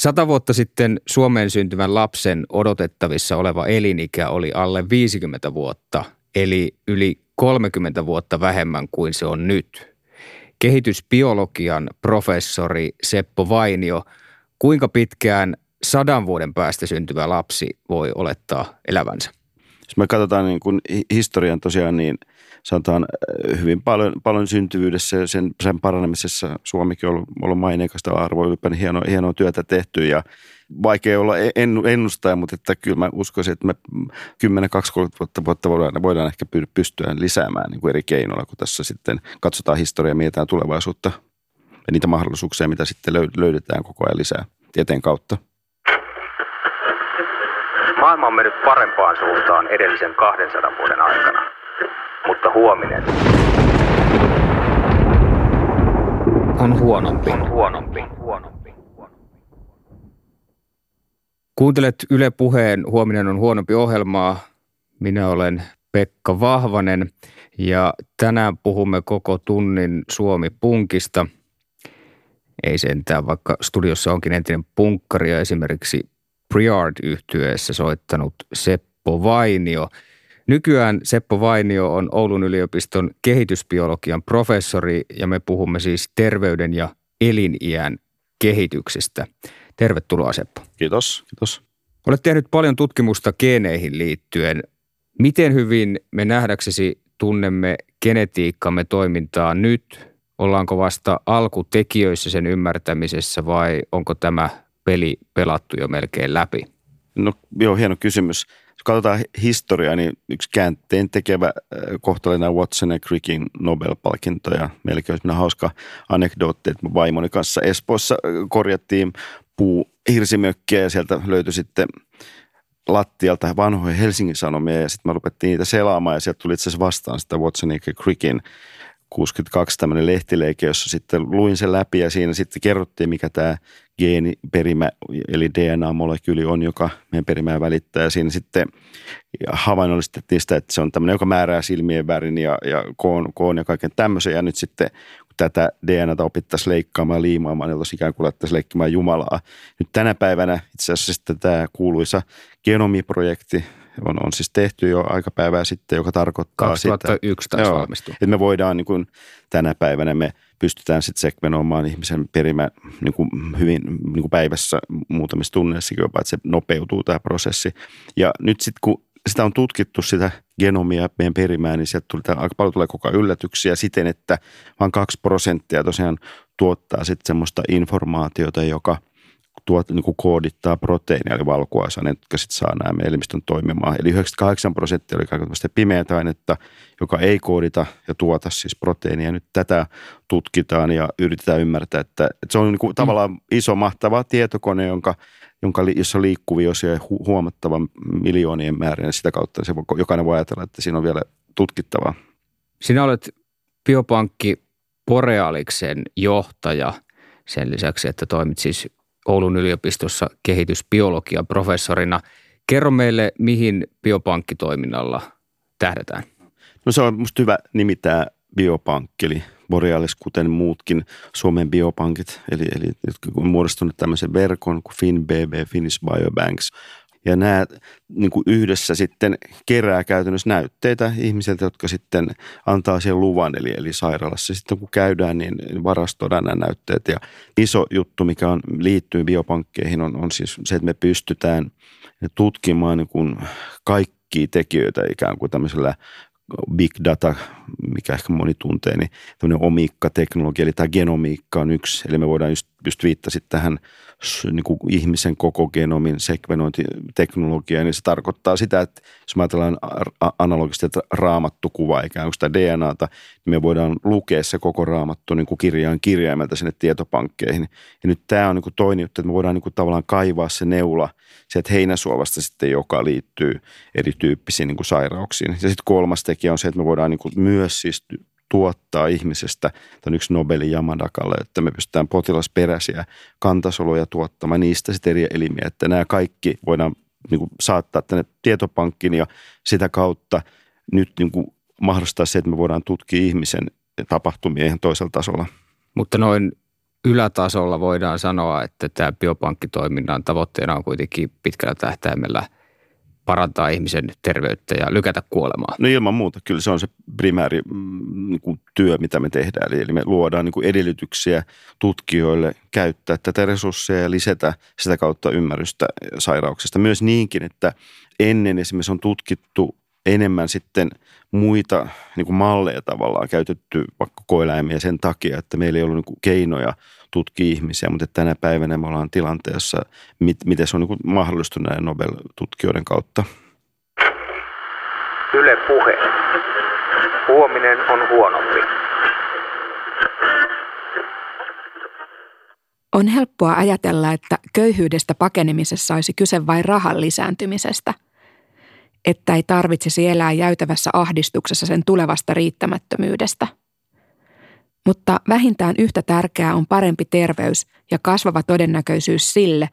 Sata vuotta sitten Suomeen syntyvän lapsen odotettavissa oleva elinikä oli alle 50 vuotta, eli yli 30 vuotta vähemmän kuin se on nyt. Kehitysbiologian professori Seppo Vainio, kuinka pitkään sadan vuoden päästä syntyvä lapsi voi olettaa elävänsä? Jos me katsotaan niin kuin historian tosiaan, niin sanotaan äh, hyvin paljon, paljon syntyvyydessä ja sen, sen paranemisessa Suomikin on ollut, ollut maineikasta arvoa ylipäätään hieno, hienoa työtä tehty ja vaikea olla ennustaa, mutta että kyllä mä uskoisin, että me 10-20 vuotta, vuotta voidaan, voidaan ehkä pystyä lisäämään niin kuin eri keinoilla, kun tässä sitten katsotaan historiaa ja mietitään tulevaisuutta ja niitä mahdollisuuksia, mitä sitten löydetään koko ajan lisää tieteen kautta. Maailma on mennyt parempaan suuntaan edellisen 200 vuoden aikana, mutta huominen on huonompi. On huonompi. huonompi. Kuuntelet Yle Puheen Huominen on huonompi ohjelmaa. Minä olen Pekka Vahvanen ja tänään puhumme koko tunnin Suomi-punkista. Ei sentään, vaikka studiossa onkin entinen punkkari ja esimerkiksi priard yhtyeessä soittanut Seppo Vainio. Nykyään Seppo Vainio on Oulun yliopiston kehitysbiologian professori ja me puhumme siis terveyden ja eliniän kehityksestä. Tervetuloa Seppo. Kiitos, kiitos. Olet tehnyt paljon tutkimusta geeneihin liittyen. Miten hyvin me nähdäksesi tunnemme genetiikkamme toimintaa nyt? Ollaanko vasta alkutekijöissä sen ymmärtämisessä vai onko tämä peli pelattu jo melkein läpi? No joo, hieno kysymys. Jos katsotaan historiaa, niin yksi käänteen tekevä äh, kohtalina Watson ja Crickin Nobel-palkintoja. Meilläkin olisi hauska anekdootti, että vaimoni kanssa Espoossa äh, korjattiin puu hirsimökkiä ja sieltä löytyi sitten lattialta vanhoja Helsingin Sanomia ja sitten me rupettiin niitä selaamaan ja sieltä tuli itse asiassa vastaan sitä Watson ja Crickin 62 tämmöinen lehtileike, jossa sitten luin sen läpi ja siinä sitten kerrottiin, mikä tämä geeniperimä eli DNA-molekyyli on, joka meidän perimää välittää. Ja siinä sitten havainnollistettiin sitä, että se on tämmöinen, joka määrää silmien värin ja, ja koon, koon ja kaiken tämmöisen. Ja nyt sitten kun tätä DNAta opittaisiin leikkaamaan ja liimaamaan, niin olisi ikään kuin laittaisiin leikkimään Jumalaa. Nyt tänä päivänä itse asiassa sitten tämä kuuluisa genomiprojekti, on, on siis tehty jo aika päivää sitten, joka tarkoittaa 2001 sitä, joo, että me voidaan niin kuin tänä päivänä me pystytään sitten sekvenoimaan ihmisen perimä niin kuin hyvin niin kuin päivässä muutamissa tunneissa jopa, että se nopeutuu tämä prosessi. Ja nyt sitten kun sitä on tutkittu sitä genomia meidän perimää, niin sieltä tuli, aika paljon tulee koko ajan yllätyksiä siten, että vain kaksi prosenttia tosiaan tuottaa sitten semmoista informaatiota, joka – tuot, niin kuin koodittaa proteiinia, eli valkuaisaineet, jotka sitten saa nämä elimistön toimimaan. Eli 98 prosenttia oli kaikenlaista pimeätä ainetta, joka ei koodita ja tuota siis proteiinia. Nyt tätä tutkitaan ja yritetään ymmärtää, että, että se on niin kuin tavallaan iso, mahtava tietokone, jonka, jonka, jossa liikkuvia osia hu, huomattavan miljoonien määrin ja sitä kautta se jokainen voi ajatella, että siinä on vielä tutkittavaa. Sinä olet biopankki Borealiksen johtaja sen lisäksi, että toimit siis Oulun yliopistossa kehitysbiologian professorina. Kerro meille, mihin biopankkitoiminnalla tähdätään. No se on minusta hyvä nimittää biopankki, eli Borealis, kuten muutkin Suomen biopankit, eli, eli jotka on muodostunut tämmöisen verkon kuin FinBB, Finnish Biobanks – ja nämä niin kuin yhdessä sitten kerää käytännössä näytteitä ihmisiltä, jotka sitten antaa sen luvan. Eli, eli sairaalassa sitten kun käydään, niin varastoidaan nämä näytteet. Ja iso juttu, mikä on, liittyy biopankkeihin, on, on siis se, että me pystytään tutkimaan niin kuin kaikkia tekijöitä ikään kuin tämmöisellä big data, mikä ehkä moni tuntee, niin tämmöinen omiikka-teknologia, eli tämä genomiikka on yksi. Eli me voidaan just, just viittasit tähän niin kuin ihmisen koko genomin sekvenointiteknologiaan, niin se tarkoittaa sitä, että jos me ajatellaan analogisesti, että raamattu kuva ikään kuin sitä DNAta, niin me voidaan lukea se koko raamattu niin kuin kirjaan kirjaimelta sinne tietopankkeihin. Ja nyt tämä on niin kuin toinen juttu, että me voidaan niin kuin tavallaan kaivaa se neula sieltä heinäsuovasta sitten, joka liittyy erityyppisiin niin kuin sairauksiin. Ja sitten kolmas tekijä on se, että me voidaan niin kuin myös siis tuottaa ihmisestä, tämä on yksi Nobelin Jamadakalle, että me pystytään potilasperäisiä kantasoluja tuottamaan niistä sitten eri elimiä, että nämä kaikki voidaan niin kuin saattaa tänne tietopankkiin ja sitä kautta nyt niin kuin mahdollistaa se, että me voidaan tutkia ihmisen tapahtumia ihan toisella tasolla. Mutta noin ylätasolla voidaan sanoa, että tämä biopankkitoiminnan tavoitteena on kuitenkin pitkällä tähtäimellä parantaa ihmisen terveyttä ja lykätä kuolemaa? No ilman muuta, kyllä se on se primääri mm, niin kuin työ, mitä me tehdään. Eli me luodaan niin kuin edellytyksiä tutkijoille käyttää tätä resursseja ja lisätä sitä kautta ymmärrystä sairauksista. Myös niinkin, että ennen esimerkiksi on tutkittu enemmän sitten muita niin kuin malleja tavallaan käytetty vaikka koeläimiä sen takia, että meillä ei ollut niin kuin keinoja tutkia ihmisiä, mutta tänä päivänä me ollaan tilanteessa, mit, miten se on niin mahdollistunut näiden Nobel-tutkijoiden kautta. Yle puhe. Huominen on huonompi. On helppoa ajatella, että köyhyydestä pakenemisessa olisi kyse vain rahan lisääntymisestä – että ei tarvitsisi elää jäytävässä ahdistuksessa sen tulevasta riittämättömyydestä. Mutta vähintään yhtä tärkeää on parempi terveys ja kasvava todennäköisyys sille,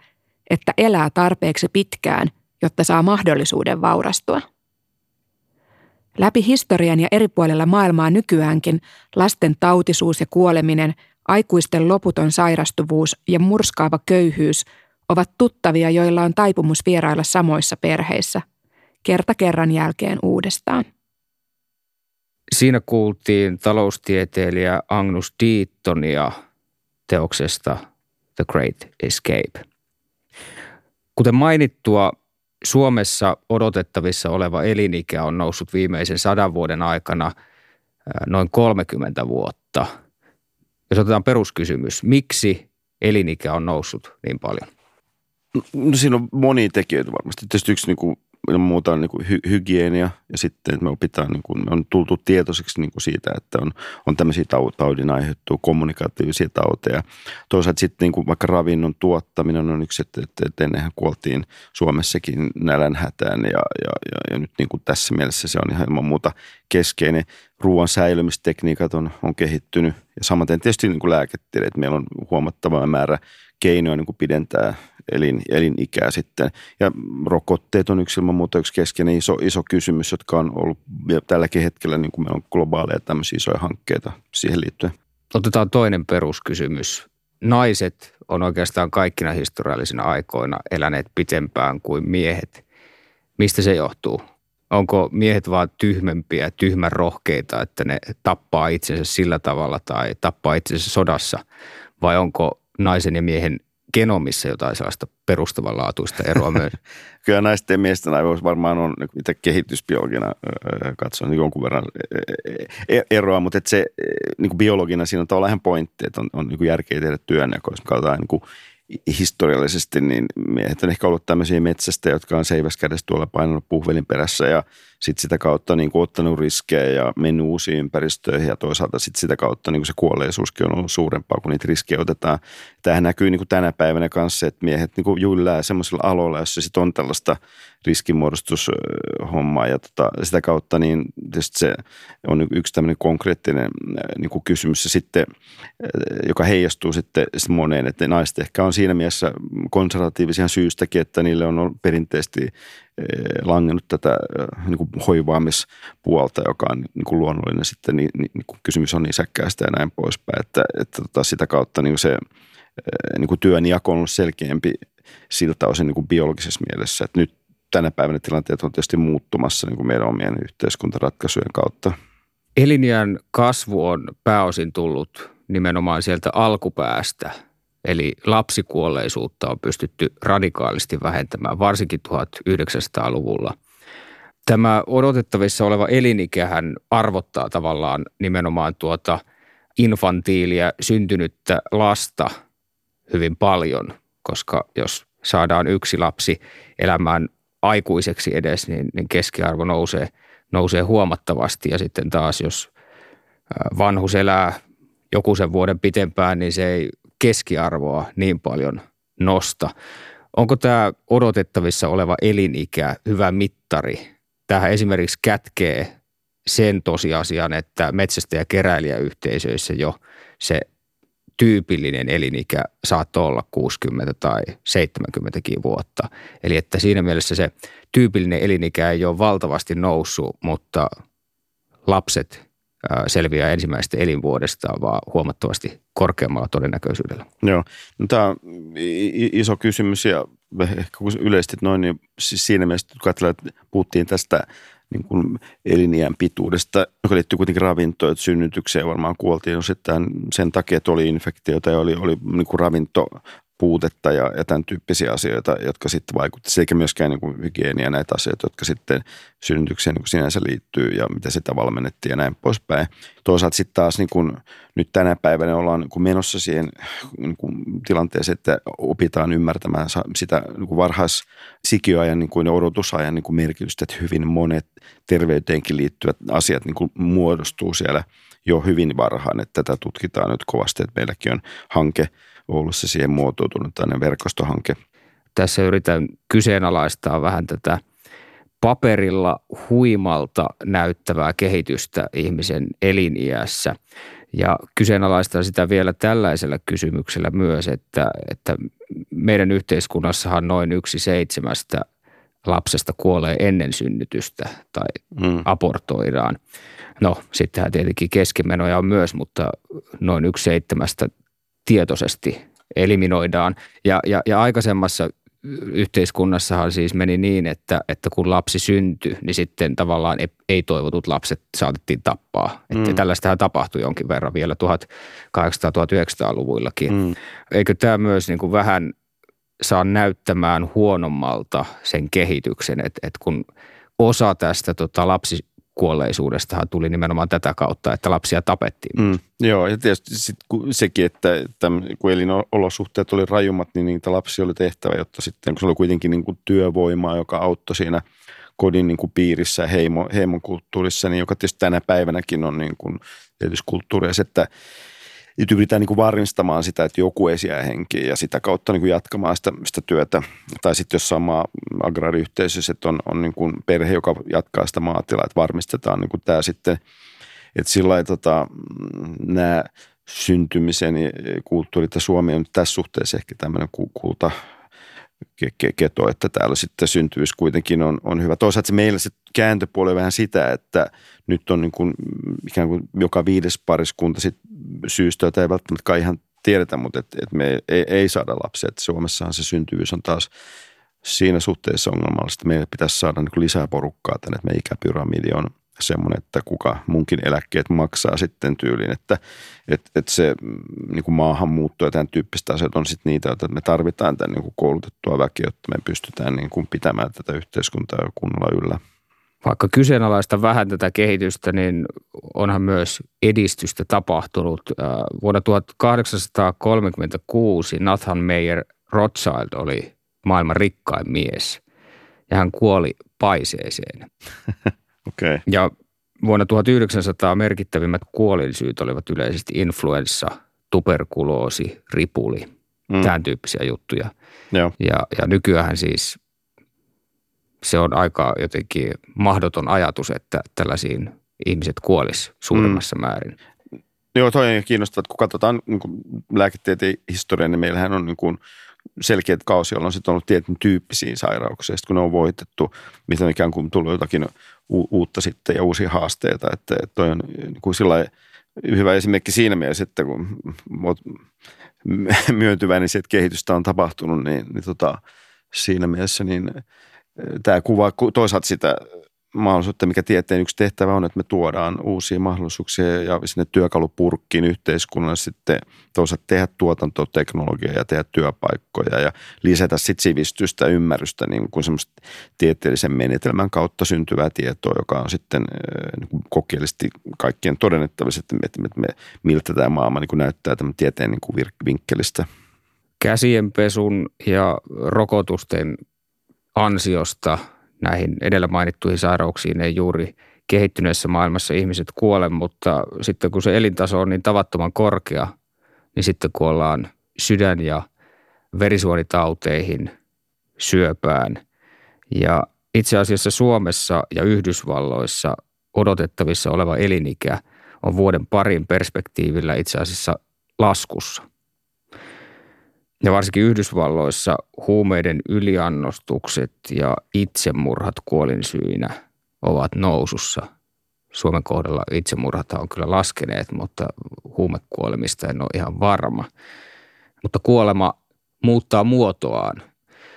että elää tarpeeksi pitkään, jotta saa mahdollisuuden vaurastua. Läpi historian ja eri puolilla maailmaa nykyäänkin lasten tautisuus ja kuoleminen, aikuisten loputon sairastuvuus ja murskaava köyhyys ovat tuttavia, joilla on taipumus vierailla samoissa perheissä – kerta kerran jälkeen uudestaan. Siinä kuultiin taloustieteilijä Agnus Deatonia teoksesta The Great Escape. Kuten mainittua, Suomessa odotettavissa oleva elinikä on noussut viimeisen sadan vuoden aikana noin 30 vuotta. Jos otetaan peruskysymys, miksi elinikä on noussut niin paljon? No, siinä on monia tekijöitä varmasti. Tietysti yksi niin kuin ilman muuta on niin kuin hy- hygienia ja sitten että me opitaan, niin kuin, me on tultu tietoiseksi niin kuin siitä, että on, on tämmöisiä taudin aiheuttuu kommunikatiivisia tauteja. Toisaalta sitten niin kuin vaikka ravinnon tuottaminen on yksi, että, että, että ennenhän kuoltiin Suomessakin nälänhätään ja, ja, ja, ja nyt niin kuin tässä mielessä se on ihan ilman muuta keskeinen. Ruoan säilymistekniikat on, on kehittynyt ja samaten tietysti niin kuin lääketiede, että meillä on huomattava määrä keinoja niin kuin pidentää elin, elinikää sitten. Ja rokotteet on yksi ilman muuta yksi keskeinen iso, iso kysymys, jotka on ollut tälläkin hetkellä, niin kuin meillä on globaaleja tämmöisiä isoja hankkeita siihen liittyen. Otetaan toinen peruskysymys. Naiset on oikeastaan kaikkina historiallisina aikoina eläneet pitempään kuin miehet. Mistä se johtuu? Onko miehet vaan tyhmempiä, tyhmän rohkeita, että ne tappaa itsensä sillä tavalla tai tappaa itsensä sodassa? Vai onko naisen ja miehen genomissa jotain sellaista perustavanlaatuista eroa myös? Kyllä naisten miesten aivoissa varmaan on mitä kehitysbiologina katsoen niin jonkun verran e, eroa, mutta että se niin kuin biologina siinä on tavallaan ihan pointti, että on, on niin kuin järkeä tehdä työnjakoa. Jos me katsotaan niin kuin historiallisesti, niin miehet on ehkä ollut tämmöisiä metsästä, jotka on seiväs kädessä tuolla painanut puhvelin perässä ja sitten sitä kautta niin kuin ottanut riskejä ja mennyt uusiin ympäristöihin ja toisaalta sitten sitä kautta niin kuin se kuolleisuuskin on ollut suurempaa, kun niitä riskejä otetaan. Tämähän näkyy niin kuin tänä päivänä kanssa, että miehet niin kuin jyllää semmoisilla aloilla, jossa sitten on tällaista riskimuodostushommaa ja tota, sitä kautta niin se on yksi tämmöinen konkreettinen niin kuin kysymys ja sitten, joka heijastuu sitten moneen, että naiset ehkä on siinä mielessä konservatiivisia syystäkin, että niille on perinteisesti langennut tätä niin kuin hoivaamispuolta, joka on niin kuin luonnollinen sitten, niin, niin, niin kuin kysymys on nisäkkäästä ja näin poispäin, että, että tota, sitä kautta niin se niin kuin työn jako on ollut selkeämpi siltä osin niin kuin biologisessa mielessä, että nyt tänä päivänä tilanteet on tietysti muuttumassa niin kuin meidän omien yhteiskuntaratkaisujen kautta. Eliniän kasvu on pääosin tullut nimenomaan sieltä alkupäästä – Eli lapsikuolleisuutta on pystytty radikaalisti vähentämään, varsinkin 1900-luvulla. Tämä odotettavissa oleva elinikähän arvottaa tavallaan nimenomaan tuota infantiilia syntynyttä lasta hyvin paljon, koska jos saadaan yksi lapsi elämään aikuiseksi edes, niin, niin keskiarvo nousee, nousee huomattavasti. Ja sitten taas, jos vanhus elää joku sen vuoden pitempään, niin se ei keskiarvoa niin paljon nosta. Onko tämä odotettavissa oleva elinikä hyvä mittari? Tähän esimerkiksi kätkee sen tosiasian, että metsästä- ja keräilijäyhteisöissä jo se tyypillinen elinikä saattoi olla 60 tai 70 vuotta. Eli että siinä mielessä se tyypillinen elinikä ei ole valtavasti noussut, mutta lapset selviää ensimmäisestä elinvuodestaan, vaan huomattavasti korkeammalla todennäköisyydellä. Joo, no, tämä on iso kysymys ja ehkä kun yleisesti noin, niin siis siinä mielessä, kun että puhuttiin tästä niin kuin eliniän pituudesta, joka liittyy kuitenkin ravintoon, että synnytykseen varmaan kuoltiin osittain sen takia, että oli infektioita ja oli, oli niin kuin ravinto puutetta ja, ja tämän tyyppisiä asioita, jotka sitten vaikuttavat, eikä myöskään niin kuin hygienia näitä asioita, jotka sitten synnytykseen niin kuin sinänsä liittyy ja miten sitä valmennettiin ja näin poispäin. Toisaalta sitten taas niin kuin, nyt tänä päivänä ollaan niin kuin menossa siihen niin kuin tilanteeseen, että opitaan ymmärtämään sitä niin kuin varhaisikioajan niin kuin odotusajan niin kuin merkitystä, että hyvin monet terveyteenkin liittyvät asiat niin kuin muodostuu siellä jo hyvin varhain, että tätä tutkitaan nyt kovasti, että meilläkin on hanke – Oulussa siihen muotoutunut tämmöinen verkostohanke. Tässä yritän kyseenalaistaa vähän tätä paperilla huimalta näyttävää kehitystä ihmisen eliniässä. Ja kyseenalaistaa sitä vielä tällaisella kysymyksellä myös, että, että meidän yhteiskunnassahan noin yksi seitsemästä lapsesta kuolee ennen synnytystä tai mm. abortoidaan. No, sittenhän tietenkin keskimenoja on myös, mutta noin yksi seitsemästä tietoisesti eliminoidaan. Ja, ja, ja aikaisemmassa yhteiskunnassahan siis meni niin, että, että kun lapsi syntyi, niin sitten tavallaan ei-toivotut lapset saatettiin tappaa. Mm. Että tällaistähän tapahtui jonkin verran vielä 1800-1900-luvuillakin. Mm. Eikö tämä myös niin kuin vähän saa näyttämään huonommalta sen kehityksen, että, että kun osa tästä tota, lapsi kuolleisuudestahan tuli nimenomaan tätä kautta, että lapsia tapettiin. Mm, joo, ja tietysti sit, kun sekin, että, että kun elinolosuhteet oli rajummat, niin niitä lapsia oli tehtävä, jotta sitten, kun se oli kuitenkin niin kuin työvoimaa, joka auttoi siinä kodin niin kuin piirissä ja heimo, heimokulttuurissa, niin joka tietysti tänä päivänäkin on niin kuin tietysti kulttuuria, että nyt yritetään niin kuin varmistamaan sitä, että joku ei jää ja sitä kautta niin kuin jatkamaan sitä, sitä työtä. Tai sitten jos sama agrariyhteisössä, että on, on niin kuin perhe, joka jatkaa sitä maatilaa, että varmistetaan niin kuin tämä sitten, että sillä lailla tota, nämä syntymisen kulttuurit ja Suomi on tässä suhteessa ehkä tämmöinen kulta keto, että täällä sitten syntyvyys kuitenkin on, on hyvä. Toisaalta se meillä se kääntöpuoli on vähän sitä, että nyt on niin kuin ikään kuin joka viides pariskunta sit syystä, jota ei välttämättä ihan tiedetä, mutta että et me ei, ei saada lapsia. Et Suomessahan se syntyvyys on taas siinä suhteessa ongelmallista. Meidän pitäisi saada niin lisää porukkaa tänne, että meidän ikäpyramidi on semmoinen, että kuka munkin eläkkeet maksaa sitten tyyliin, että, että, että se mm, niin kuin maahanmuutto ja tämän tyyppistä asiat on sitten niitä, että me tarvitaan tämän niin kuin koulutettua väkeä, jotta me pystytään niin kuin pitämään tätä yhteiskuntaa kunnolla yllä. Vaikka kyseenalaista vähän tätä kehitystä, niin onhan myös edistystä tapahtunut. Äh, vuonna 1836 Nathan Meyer Rothschild oli maailman rikkain mies ja hän kuoli paiseeseen. Okay. Ja vuonna 1900 merkittävimmät kuolinsyyt olivat yleisesti influenssa, tuberkuloosi, ripuli, mm. tämän tyyppisiä juttuja. Joo. Ja, ja nykyään siis se on aika jotenkin mahdoton ajatus, että tällaisiin ihmiset kuolis suuremmassa mm. määrin. Joo, toi on kiinnostavaa, että kun katsotaan niin lääketieteen historiaa, niin meillähän on niin kuin selkeät kausi, jolloin on ollut tietyn tyyppisiä sairauksia. Sitten kun ne on voitettu, mitä on ikään kuin tullut jotakin u- uutta sitten ja uusia haasteita. Että, toi on niin kuin hyvä esimerkki siinä mielessä, että kun olet myöntyväinen että kehitystä on tapahtunut, niin, niin tota, siinä mielessä niin tämä kuvaa toisaalta sitä mahdollisuutta, mikä tieteen yksi tehtävä on, että me tuodaan uusia mahdollisuuksia ja sinne työkalupurkkiin yhteiskunnalle sitten toisaalta tehdä tuotantoteknologiaa ja tehdä työpaikkoja ja lisätä sitten sivistystä ymmärrystä niin kuin semmoista tieteellisen menetelmän kautta syntyvää tietoa, joka on sitten niin kuin kokeellisesti kaikkien todennettavissa, että me, me, miltä tämä maailma niin kuin näyttää tämän tieteen niin kuin vinkkelistä. Käsienpesun ja rokotusten ansiosta – näihin edellä mainittuihin sairauksiin ei juuri kehittyneessä maailmassa ihmiset kuole, mutta sitten kun se elintaso on niin tavattoman korkea, niin sitten kuollaan sydän- ja verisuonitauteihin, syöpään. Ja itse asiassa Suomessa ja Yhdysvalloissa odotettavissa oleva elinikä on vuoden parin perspektiivillä itse asiassa laskussa – ja varsinkin Yhdysvalloissa huumeiden yliannostukset ja itsemurhat kuolinsyinä ovat nousussa Suomen kohdalla itsemurhat on kyllä laskeneet, mutta huumekuolemista en ole ihan varma. Mutta kuolema muuttaa muotoaan.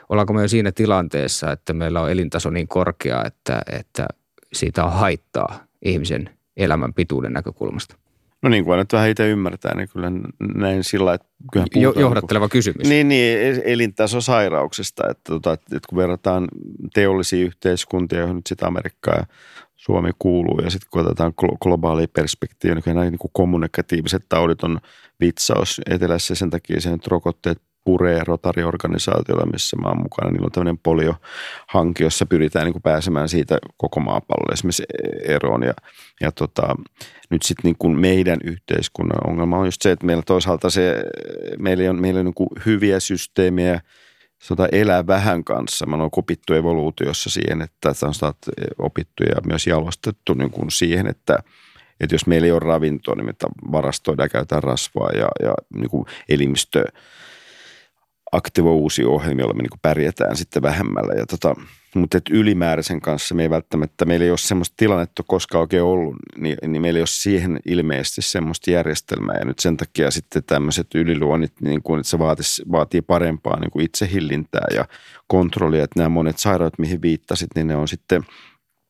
Ollaanko me jo siinä tilanteessa, että meillä on elintaso niin korkea, että, että siitä on haittaa ihmisen elämän pituuden näkökulmasta? No niin kuin nyt vähän itse ymmärtää, niin kyllä näin sillä että jo, niinku- Johdatteleva niin kysymys. Niin, niin elintasosairauksista, että, tota, että kun verrataan teollisia yhteiskuntia, joihin nyt sitten Amerikkaa ja Suomi kuuluu, ja sitten kun otetaan globaali perspektiivi, niin nämä niin kuin kommunikatiiviset taudit on vitsaus etelässä, sen takia sen rokotteet puree rotariorganisaatiolla, missä mä oon mukana. Niillä on tämmöinen polio-hanke, jossa pyritään niin kuin pääsemään siitä koko maapallolle esimerkiksi eroon. Ja, ja tota, nyt sitten niin meidän yhteiskunnan ongelma on just se, että meillä toisaalta se, meillä on, meillä on niin kuin hyviä systeemejä, sota elää vähän kanssa. Me on opittu evoluutiossa siihen, että sanotaan, opittu ja myös jalostettu niin kuin siihen, että että jos meillä ei ole ravintoa, niin me varastoidaan ja käytetään rasvaa ja, ja niin kuin elimistö aktivo uusi ohjelma, jolla me niin pärjätään sitten vähemmällä. Ja tota, mutta et ylimääräisen kanssa me ei välttämättä, meillä ei ole semmoista tilannetta koskaan oikein ollut, niin, niin meillä ei ole siihen ilmeisesti semmoista järjestelmää. Ja nyt sen takia sitten tämmöiset yliluonnit, niin kuin, että se vaatii, vaatii parempaa niin kuin itsehillintää ja kontrollia. Että nämä monet sairaudet, mihin viittasit, niin ne on sitten –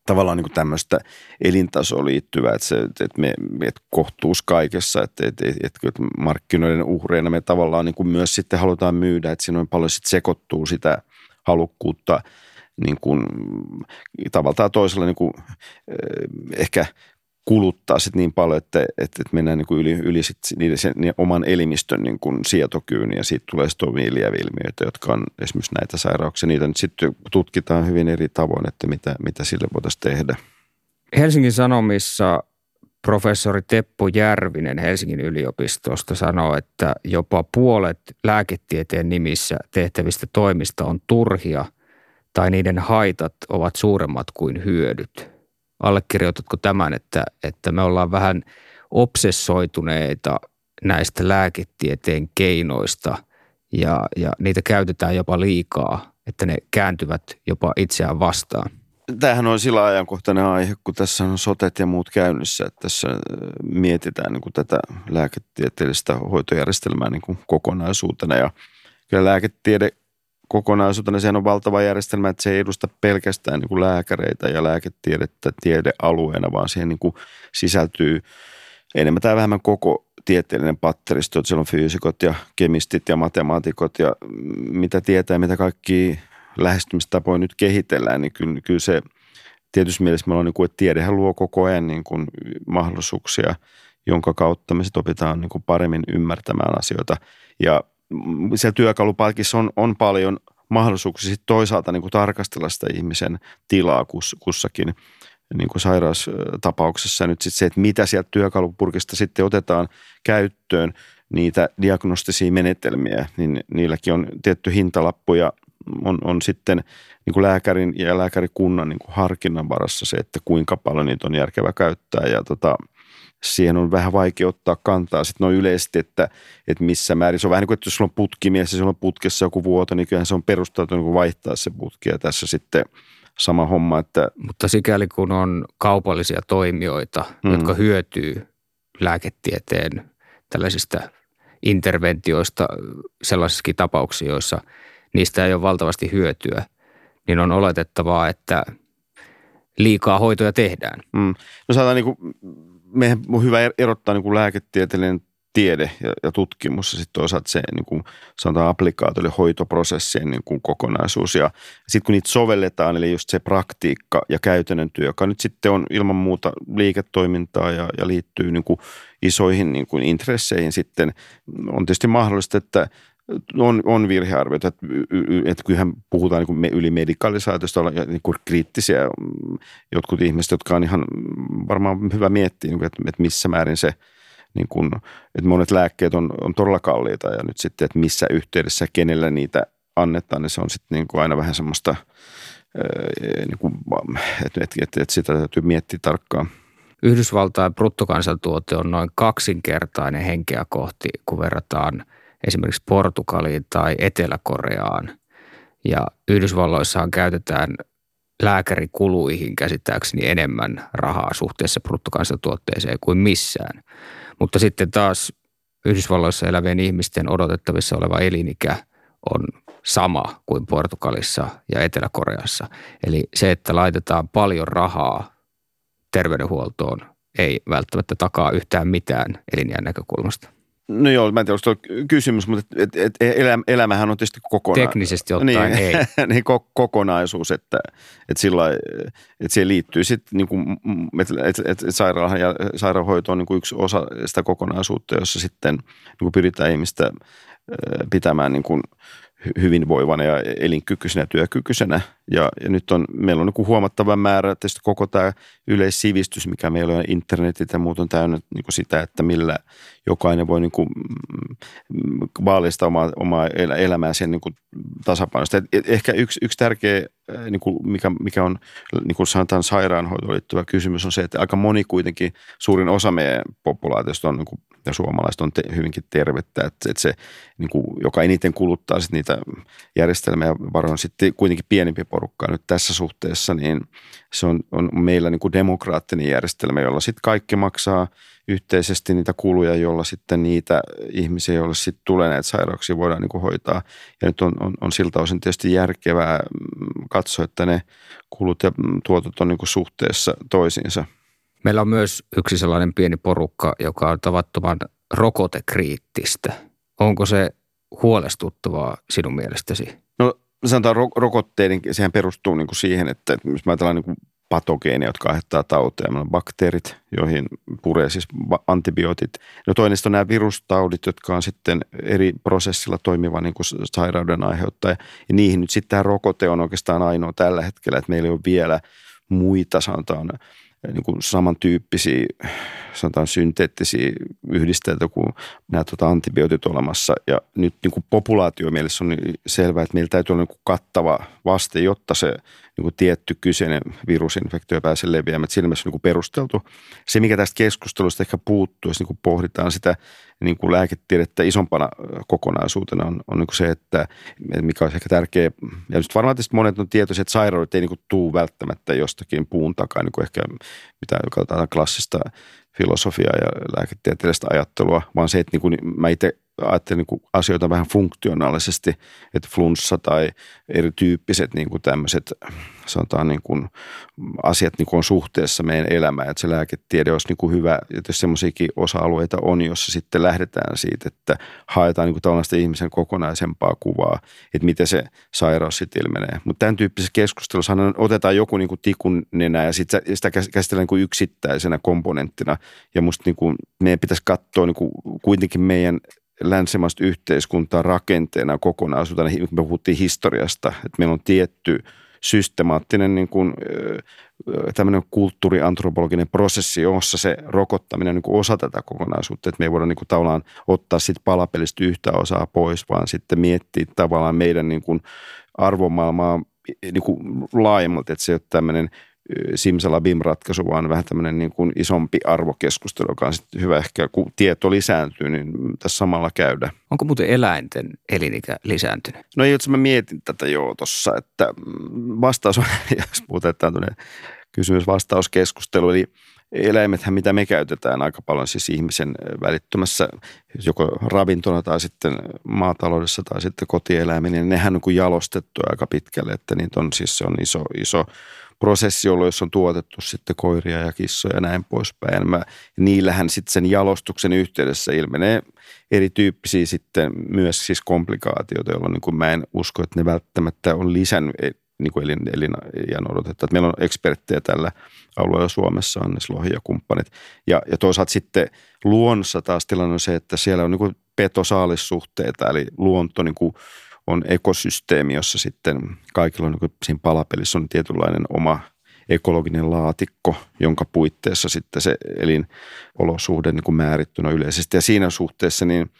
tavallaan niin kuin tämmöistä elintasoon liittyvää, että, se, että me että kohtuus kaikessa, että, että, että, että markkinoiden uhreina me tavallaan niin kuin myös sitten halutaan myydä, että siinä on paljon sitten sekoittuu sitä halukkuutta niin kuin, tavallaan toisella niin kuin, eh, ehkä kuluttaa sit niin paljon, että, että, että mennään niin kuin yli, yli sit niiden, sen, niin oman elimistön niin kuin sietokyyn ja siitä tulee sitten ilmiöitä, jotka on esimerkiksi näitä sairauksia. Niitä nyt sitten tutkitaan hyvin eri tavoin, että mitä, mitä sille voitaisiin tehdä. Helsingin Sanomissa professori Teppo Järvinen Helsingin yliopistosta sanoo, että jopa puolet lääketieteen nimissä tehtävistä toimista on turhia tai niiden haitat ovat suuremmat kuin hyödyt. Allekirjoitatko tämän, että, että me ollaan vähän obsessoituneita näistä lääketieteen keinoista ja, ja niitä käytetään jopa liikaa, että ne kääntyvät jopa itseään vastaan? Tämähän on sillä ajankohtainen aihe, kun tässä on sotet ja muut käynnissä, että tässä mietitään niin kuin tätä lääketieteellistä hoitojärjestelmää niin kuin kokonaisuutena. Ja kyllä lääketiede kokonaisuutena sehän on valtava järjestelmä, että se ei edusta pelkästään niin kuin lääkäreitä ja lääketiedettä tiedealueena, vaan siihen niin kuin sisältyy enemmän tai vähemmän koko tieteellinen patteristo, että siellä on fyysikot ja kemistit ja matemaatikot ja mitä tietää, mitä kaikki lähestymistapoja nyt kehitellään, niin kyllä, kyllä se tietysti mielessä me ollaan niin kuin, että tiedehän luo koko ajan niin kuin mahdollisuuksia, jonka kautta me sitten opitaan niin kuin paremmin ymmärtämään asioita. Ja siellä työkalupalkissa on, on paljon mahdollisuuksia sit toisaalta niin kuin tarkastella sitä ihmisen tilaa kus, kussakin niin kuin sairaustapauksessa. Nyt sitten se, että mitä sieltä työkalupurkista sitten otetaan käyttöön, niitä diagnostisia menetelmiä, niin niilläkin on tietty hintalappu ja on, on sitten niin kuin lääkärin ja lääkärikunnan niin kuin harkinnan varassa se, että kuinka paljon niitä on järkevä käyttää. Ja tota, siihen on vähän vaikea ottaa kantaa sitten noin yleisesti, että, että missä määrin. Se on vähän niin kuin, että jos sulla on putkimies ja sulla on putkessa joku vuoto, niin kyllähän se on perusteltu niin vaihtaa se putki ja tässä sitten sama homma. Että... Mutta sikäli kun on kaupallisia toimijoita, mm. jotka hyötyy lääketieteen tällaisista interventioista sellaisissakin tapauksissa, joissa niistä ei ole valtavasti hyötyä, niin on oletettavaa, että liikaa hoitoja tehdään. Mm. No saadaan niin kuin meidän on hyvä er-, erottaa niin kuin lääketieteellinen tiede ja, ja tutkimus ja sitten toisaalta se niin kuin sanotaan applikaatio, eli hoitoprosessien niin kuin kokonaisuus. Ja sitten kun niitä sovelletaan, eli just se praktiikka ja käytännön työ, joka nyt sitten on ilman muuta liiketoimintaa ja, ja liittyy niin kuin isoihin niin kuin intresseihin sitten, on tietysti mahdollista, että on, on virhearvioita, että, että kyllähän puhutaan niin yli medikalisaatiosta, niin kuin kriittisiä mm, jotkut ihmiset, jotka on ihan varmaan hyvä miettiä, niin että, että missä määrin se, niin kuin, että monet lääkkeet on, on todella kalliita ja nyt sitten, että missä yhteydessä, kenellä niitä annetaan, niin se on sitten niin kuin aina vähän semmoista, niin kuin, että, että, että, että sitä täytyy miettiä tarkkaan. Yhdysvaltain bruttokansantuote on noin kaksinkertainen henkeä kohti, kun verrataan – esimerkiksi Portugaliin tai Etelä-Koreaan. Ja Yhdysvalloissahan käytetään lääkärikuluihin käsittääkseni enemmän rahaa suhteessa bruttokansantuotteeseen kuin missään. Mutta sitten taas Yhdysvalloissa elävien ihmisten odotettavissa oleva elinikä on sama kuin Portugalissa ja Etelä-Koreassa. Eli se, että laitetaan paljon rahaa terveydenhuoltoon, ei välttämättä takaa yhtään mitään elinjään näkökulmasta. No joo, mä en tiedä, onko kysymys, mutta et, et, et, elämä, elämähän on tietysti kokonaan. Teknisesti ottaen niin, ei. niin kokonaisuus, että, että, sillä, että siihen liittyy sitten, niin kuin, että, että, että sairaala ja sairaanhoito on niin kuin yksi osa sitä kokonaisuutta, jossa sitten niin kuin pyritään ihmistä pitämään niin kuin – hyvinvoivana ja elinkykyisenä ja työkykyisenä. Ja, ja nyt on, meillä on niin huomattava määrä tietysti koko tämä yleissivistys, mikä meillä on internetit ja muut on täynnä niin kuin sitä, että millä jokainen voi niin kuin, mm, vaalista omaa, omaa elämää sen niin tasapainosta. Et ehkä yksi, yksi tärkeä, niin kuin mikä, mikä on niin kuin sanotaan sairaanhoitoon liittyvä kysymys on se, että aika moni kuitenkin, suurin osa meidän populaatiosta on niin kuin ja suomalaiset on te, hyvinkin tervettä, että, että se, niin kuin, joka eniten kuluttaa sit niitä järjestelmiä varoin sitten kuitenkin pienempi porukka nyt tässä suhteessa, niin se on, on meillä niin kuin demokraattinen järjestelmä, jolla sitten kaikki maksaa yhteisesti niitä kuluja, jolla sitten niitä ihmisiä, joille sitten tulee näitä sairauksia, voidaan niin kuin hoitaa. Ja nyt on, on, on siltä osin tietysti järkevää mm, katsoa, että ne kulut ja tuotot on niin kuin suhteessa toisiinsa – Meillä on myös yksi sellainen pieni porukka, joka on tavattoman rokotekriittistä. Onko se huolestuttavaa sinun mielestäsi? No sanotaan ro- rokotteiden, sehän perustuu niin kuin siihen, että, että jos mä ajatellaan niin patogeeneja, jotka aiheuttaa tauteja. Meillä on bakteerit, joihin puree siis antibiootit. No toinen on nämä virustaudit, jotka on sitten eri prosessilla toimiva niin kuin sairauden aiheuttaja. Ja niihin nyt sitten tämä rokote on oikeastaan ainoa tällä hetkellä, että meillä ei ole vielä muita sanotaan niin kuin samantyyppisiä, sanotaan synteettisiä yhdisteltä kuin nämä tuota, antibiootit olemassa. Ja nyt niin kuin populaatiomielessä on niin selvää, että meillä täytyy olla niin kuin kattava vaste, jotta se niin kuin tietty kyseinen virusinfektio pääsee leviämään. Siinä mielessä on niin kuin perusteltu. Se, mikä tästä keskustelusta ehkä puuttuu, jos niin pohditaan sitä niin kuin lääketiedettä isompana kokonaisuutena, on, on niin kuin se, että mikä olisi ehkä tärkeä, ja nyt varmaan tietysti monet on tietoisia, että sairaudet ei niin kuin tuu välttämättä jostakin puun takaa, niin kuin ehkä mitä katsotaan klassista filosofiaa ja lääketieteellistä ajattelua, vaan se, että niin kuin mä itse ajattelen niin kuin asioita vähän funktionaalisesti, että flunssa tai erityyppiset niin kuin tämmöiset sanotaan niin kuin asiat niin kuin on suhteessa meidän elämään, että se lääketiede olisi niin kuin hyvä, että jos semmoisiakin osa-alueita on, jossa sitten lähdetään siitä, että haetaan niin kuin tällaista ihmisen kokonaisempaa kuvaa, että miten se sairaus sitten ilmenee. Mutta tämän tyyppisessä keskustelussa otetaan joku niin kuin tikun nenä ja sit sitä käsitellään niin kuin yksittäisenä komponenttina ja musta niin kuin meidän pitäisi katsoa niin kuin kuitenkin meidän länsimaista yhteiskuntaa rakenteena kokonaisuutena. Me puhuttiin historiasta, että meillä on tietty systemaattinen niin kuin, tämmöinen kulttuuriantropologinen prosessi, jossa se rokottaminen on niin osa tätä kokonaisuutta, että me ei voida niin kuin tavallaan ottaa sitten palapelistä yhtä osaa pois, vaan sitten miettiä tavallaan meidän niin kuin arvomaailmaa niin kuin laajemmalti, että se ei ole tämmöinen – simsalabim-ratkaisu, vaan vähän tämmöinen niin kuin isompi arvokeskustelu, joka on sitten hyvä ehkä, kun tieto lisääntyy, niin tässä samalla käydä. Onko muuten eläinten elinikä lisääntynyt? No jos mä mietin tätä jo tuossa, että vastaus on, jos puhutaan tämmöinen kysymys-vastauskeskustelu, eli eläimethän, mitä me käytetään aika paljon siis ihmisen välittömässä joko ravintona tai sitten maataloudessa tai sitten kotieläiminen, niin nehän on kuin jalostettu aika pitkälle, että niitä on siis se on iso, iso prosessi, jossa on tuotettu sitten koiria ja kissoja ja näin poispäin. Mä, niillähän sitten sen jalostuksen yhteydessä ilmenee erityyppisiä sitten myös siis komplikaatioita, jolloin niin kuin mä en usko, että ne välttämättä on lisännyt e, niin kuin elin, elinajan odotetta. Että meillä on eksperttejä tällä alueella Suomessa, Annes Lohi ja kumppanit. Ja, ja toisaalta sitten luonnossa taas tilanne on se, että siellä on niin kuin petosaalissuhteita, eli luonto niin kuin on ekosysteemi, jossa sitten kaikilla on, niin siinä palapelissä on tietynlainen oma ekologinen laatikko, jonka puitteissa sitten se elinolosuhde niin kuin määrittynä yleisesti. Ja siinä suhteessa, niin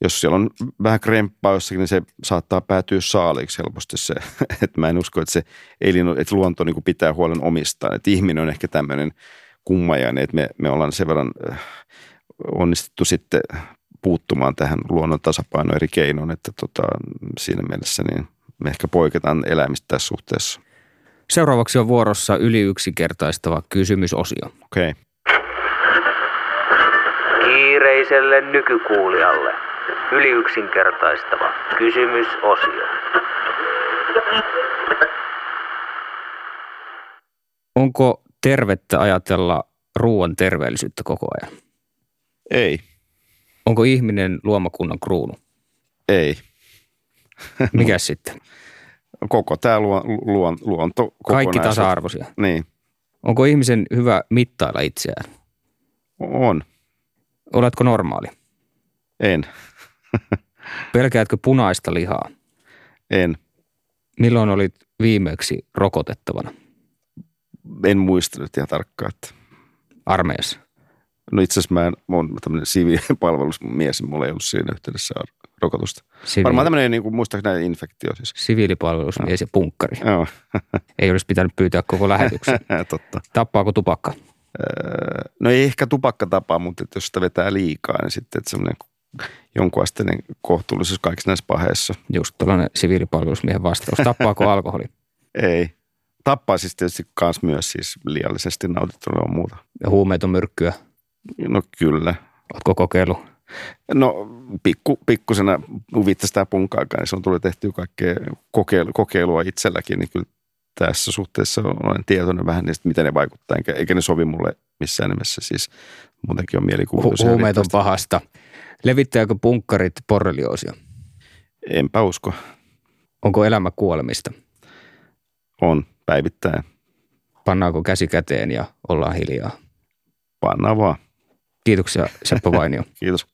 jos siellä on vähän kremppaa jossakin, niin se saattaa päätyä saaliksi helposti se. Että mä en usko, että se elin, että luonto niin kuin pitää huolen omistaan. Että ihminen on ehkä tämmöinen kummajainen, että me, me ollaan sen verran äh, onnistettu sitten puuttumaan tähän luonnon tasapainoon eri keinoin, että tota, siinä mielessä niin me ehkä poiketaan eläimistä tässä suhteessa. Seuraavaksi on vuorossa yli yksinkertaistava kysymysosio. Okei. Okay. Kiireiselle nykykuulijalle yli yksinkertaistava kysymysosio. Onko tervettä ajatella ruoan terveellisyyttä koko ajan? Ei. Onko ihminen luomakunnan kruunu? Ei. Mikäs sitten? Koko tämä luon, luon, luonto Kaikki tasa-arvoisia. Niin. Onko ihmisen hyvä mittailla itseään? On. Oletko normaali? En. Pelkäätkö punaista lihaa? En. Milloin olit viimeksi rokotettavana? En muista nyt ihan tarkkaan, että Armeijassa. No itse asiassa mä en, mä oon tämmöinen siviilipalvelusmies, mulla ei ollut siinä yhteydessä rokotusta. Siviili- Varmaan tämmöinen, niin kuin, muistaakseni infektio siis. Siviilipalvelusmies ja punkkari. Joo, Ei olisi pitänyt pyytää koko lähetyksen. totta. Tappaako tupakka? Öö, No ei ehkä tupakkatapa, mutta että jos sitä vetää liikaa, niin sitten että semmoinen jonkunasteinen kohtuullisuus kaikissa näissä paheissa. Just tällainen siviilipalvelusmiehen vastaus. Tappaako alkoholi? Ei. Tappaa siis tietysti kans myös siis liiallisesti nautittuna on muuta. Ja huumeet on myrkkyä. No kyllä. Oletko kokeillut? No pikku, pikkusena viittasi tämä punkaakaan, niin se on tullut tehtyä kaikkea kokeilu, kokeilua itselläkin, niin kyllä tässä suhteessa olen tietoinen vähän niistä, miten ne vaikuttaa, eikä, eikä ne sovi mulle missään nimessä. Siis muutenkin on mielikuvitus. Hu- huumeet on pahasta. Levittääkö punkkarit borrelioosia? Enpä usko. Onko elämä kuolemista? On päivittäin. Pannaanko käsi käteen ja ollaan hiljaa? Pannaan vaan. Kiitoksia Seppo Vainio. Kiitos.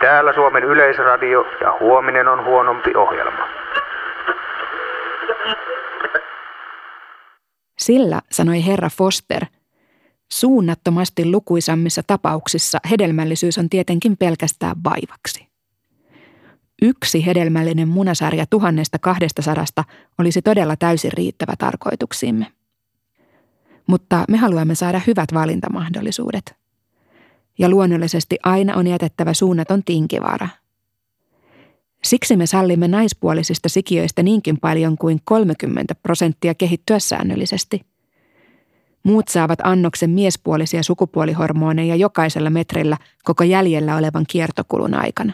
Täällä Suomen Yleisradio ja huominen on huonompi ohjelma. Sillä, sanoi herra Foster, suunnattomasti lukuisammissa tapauksissa hedelmällisyys on tietenkin pelkästään vaivaksi. Yksi hedelmällinen munasarja tuhannesta kahdesta sadasta olisi todella täysin riittävä tarkoituksiimme. Mutta me haluamme saada hyvät valintamahdollisuudet. Ja luonnollisesti aina on jätettävä suunnaton tinkivaara. Siksi me sallimme naispuolisista sikiöistä niinkin paljon kuin 30 prosenttia kehittyä säännöllisesti. Muut saavat annoksen miespuolisia sukupuolihormoneja jokaisella metrillä koko jäljellä olevan kiertokulun aikana.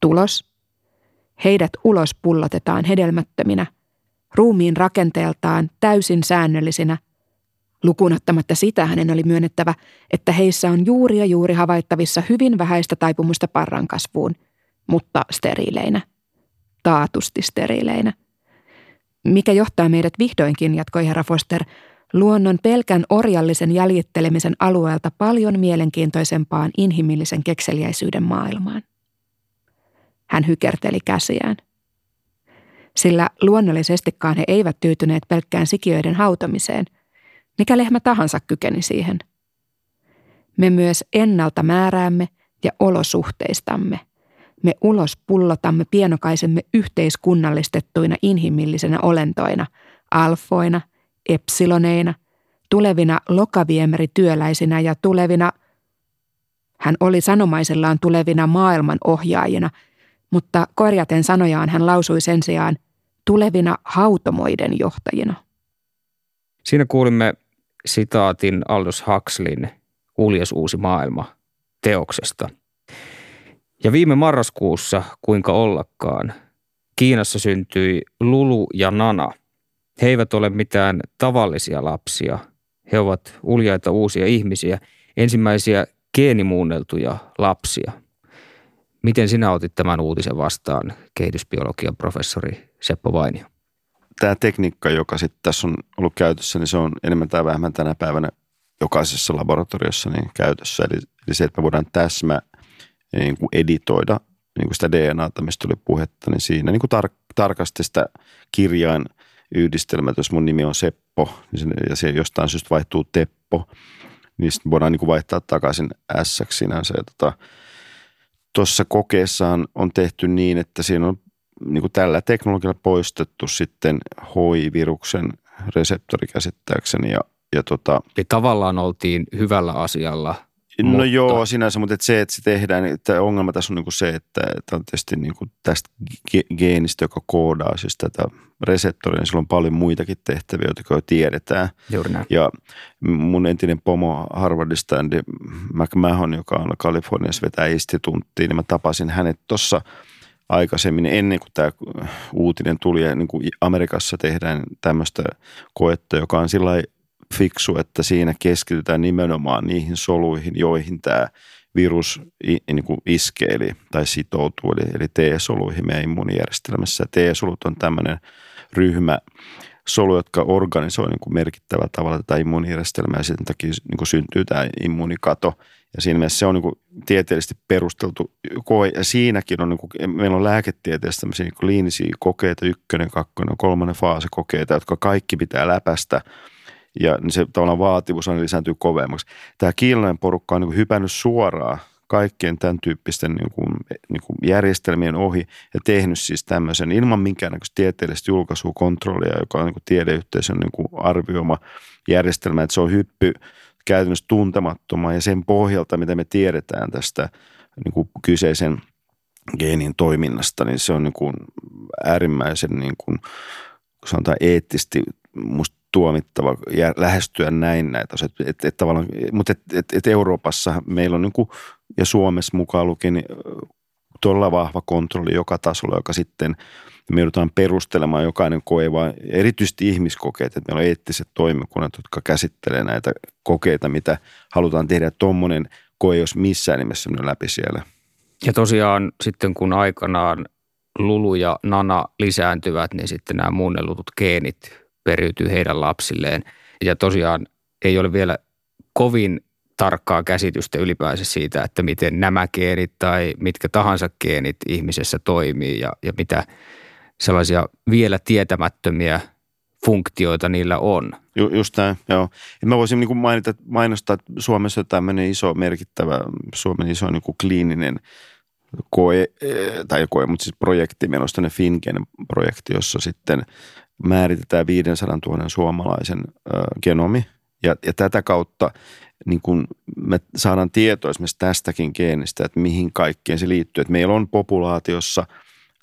Tulos? Heidät ulos pullotetaan hedelmättöminä, ruumiin rakenteeltaan täysin säännöllisinä. Lukuun ottamatta sitä hänen oli myönnettävä, että heissä on juuri ja juuri havaittavissa hyvin vähäistä taipumusta parran kasvuun, mutta steriileinä. Taatusti steriileinä. Mikä johtaa meidät vihdoinkin, jatkoi herra Foster, luonnon pelkän orjallisen jäljittelemisen alueelta paljon mielenkiintoisempaan inhimillisen kekseliäisyyden maailmaan. Hän hykerteli käsiään. Sillä luonnollisestikaan he eivät tyytyneet pelkkään sikiöiden hautamiseen, mikä lehmä tahansa kykeni siihen. Me myös ennalta määräämme ja olosuhteistamme. Me ulos pullotamme pienokaisemme yhteiskunnallistettuina inhimillisenä olentoina, alfoina, epsiloneina, tulevina lokaviemerityöläisinä ja tulevina, hän oli sanomaisellaan tulevina maailman ohjaajina, mutta korjaten sanojaan hän lausui sen sijaan tulevina hautomoiden johtajina. Siinä kuulimme sitaatin Aldous Huxleyn Uljas uusi maailma teoksesta. Ja viime marraskuussa, kuinka ollakaan, Kiinassa syntyi Lulu ja Nana. He eivät ole mitään tavallisia lapsia. He ovat uljaita uusia ihmisiä, ensimmäisiä geenimuunneltuja lapsia. Miten sinä otit tämän uutisen vastaan, kehitysbiologian professori Seppo Vainio? Tämä tekniikka, joka sitten tässä on ollut käytössä, niin se on enemmän tai vähemmän tänä päivänä jokaisessa laboratoriossa niin käytössä. Eli, eli se, että me voidaan täsmä niin kuin editoida niin kuin sitä DNAta, mistä tuli puhetta, niin siinä niin kuin tar- tarkasti sitä kirjain yhdistelmät, jos mun nimi on Seppo niin se, ja se jostain syystä vaihtuu Teppo, niin sitten voidaan niin kuin vaihtaa takaisin S sinänsä. Ja tota, tuossa kokeessaan on tehty niin, että siinä on niin kuin tällä teknologialla poistettu sitten HIV-viruksen reseptori käsittääkseni ja, ja tota, Eli tavallaan oltiin hyvällä asialla No mutta... joo, sinänsä, mutta että se, että se tehdään, että ongelma tässä on niin kuin se, että, että on tietysti niin kuin tästä geenistä, joka koodaa siis tätä reseptoria, niin sillä on paljon muitakin tehtäviä, joita jo tiedetään. Juuri näin. Ja mun entinen pomo Harvardista, Andy McMahon, joka on Kaliforniassa vetää instituuttiin, niin mä tapasin hänet tuossa aikaisemmin, ennen kuin tämä uutinen tuli. Ja niin kuin Amerikassa tehdään tämmöistä koetta, joka on sillä fiksu, että siinä keskitytään nimenomaan niihin soluihin, joihin tämä virus niin kuin iskee eli, tai sitoutuu, eli, eli T-soluihin meidän immuunijärjestelmässä. T-solut on tämmöinen ryhmä solu, jotka organisoi niin merkittävällä tavalla tätä immuunijärjestelmää ja sen takia niin kuin syntyy tämä immuunikato. Ja siinä mielessä se on niin tieteellisesti perusteltu koe ja siinäkin on, niin kuin, meillä on lääketieteessä tämmöisiä niin kliinisiä kokeita, ykkönen, kakkonen, kolmannen faase kokeita, jotka kaikki pitää läpästä – ja niin se tavallaan vaativuus aina lisääntyy kovemmaksi. Tämä kiinalainen porukka on niin hypännyt suoraan kaikkien tämän tyyppisten niin kuin, niin kuin järjestelmien ohi ja tehnyt siis tämmöisen ilman minkäännäköistä tieteellistä julkaisua, kontrollia, joka on niin kuin tiedeyhteisön niin kuin arvioima järjestelmä, että se on hyppy käytännössä tuntemattomaan ja sen pohjalta, mitä me tiedetään tästä niin kuin kyseisen geenin toiminnasta, niin se on niin kuin äärimmäisen niin kuin, sanotaan eettisesti musta tuomittava ja lähestyä näin näitä. Et, et, et tavallaan, mutta et, et, et Euroopassa meillä on niin kuin, ja Suomessa mukaan lukien niin todella vahva kontrolli joka tasolla, joka sitten me joudutaan perustelemaan jokainen koe, vaan erityisesti ihmiskokeet, että meillä on eettiset toimikunnat, jotka käsittelee näitä kokeita, mitä halutaan tehdä. Tuommoinen koe, jos missään nimessä mennyt läpi siellä. Ja tosiaan sitten kun aikanaan Lulu ja Nana lisääntyvät, niin sitten nämä muunnellutut geenit periytyy heidän lapsilleen. Ja tosiaan ei ole vielä kovin tarkkaa käsitystä ylipäänsä siitä, että miten nämä geenit tai mitkä tahansa geenit ihmisessä toimii ja, ja mitä sellaisia vielä tietämättömiä funktioita niillä on. Ju, just näin, joo. Ja mä voisin niin mainita, mainostaa, että Suomessa tämmöinen iso merkittävä, Suomen iso niin kuin kliininen koe, eh, tai koe, mutta siis projekti, meillä on tämmöinen Finken-projekti, jossa sitten määritetään 500 000 suomalaisen ö, genomi. Ja, ja tätä kautta niin kun me saadaan tietoa esimerkiksi tästäkin geenistä, että mihin kaikkeen se liittyy. Että meillä on populaatiossa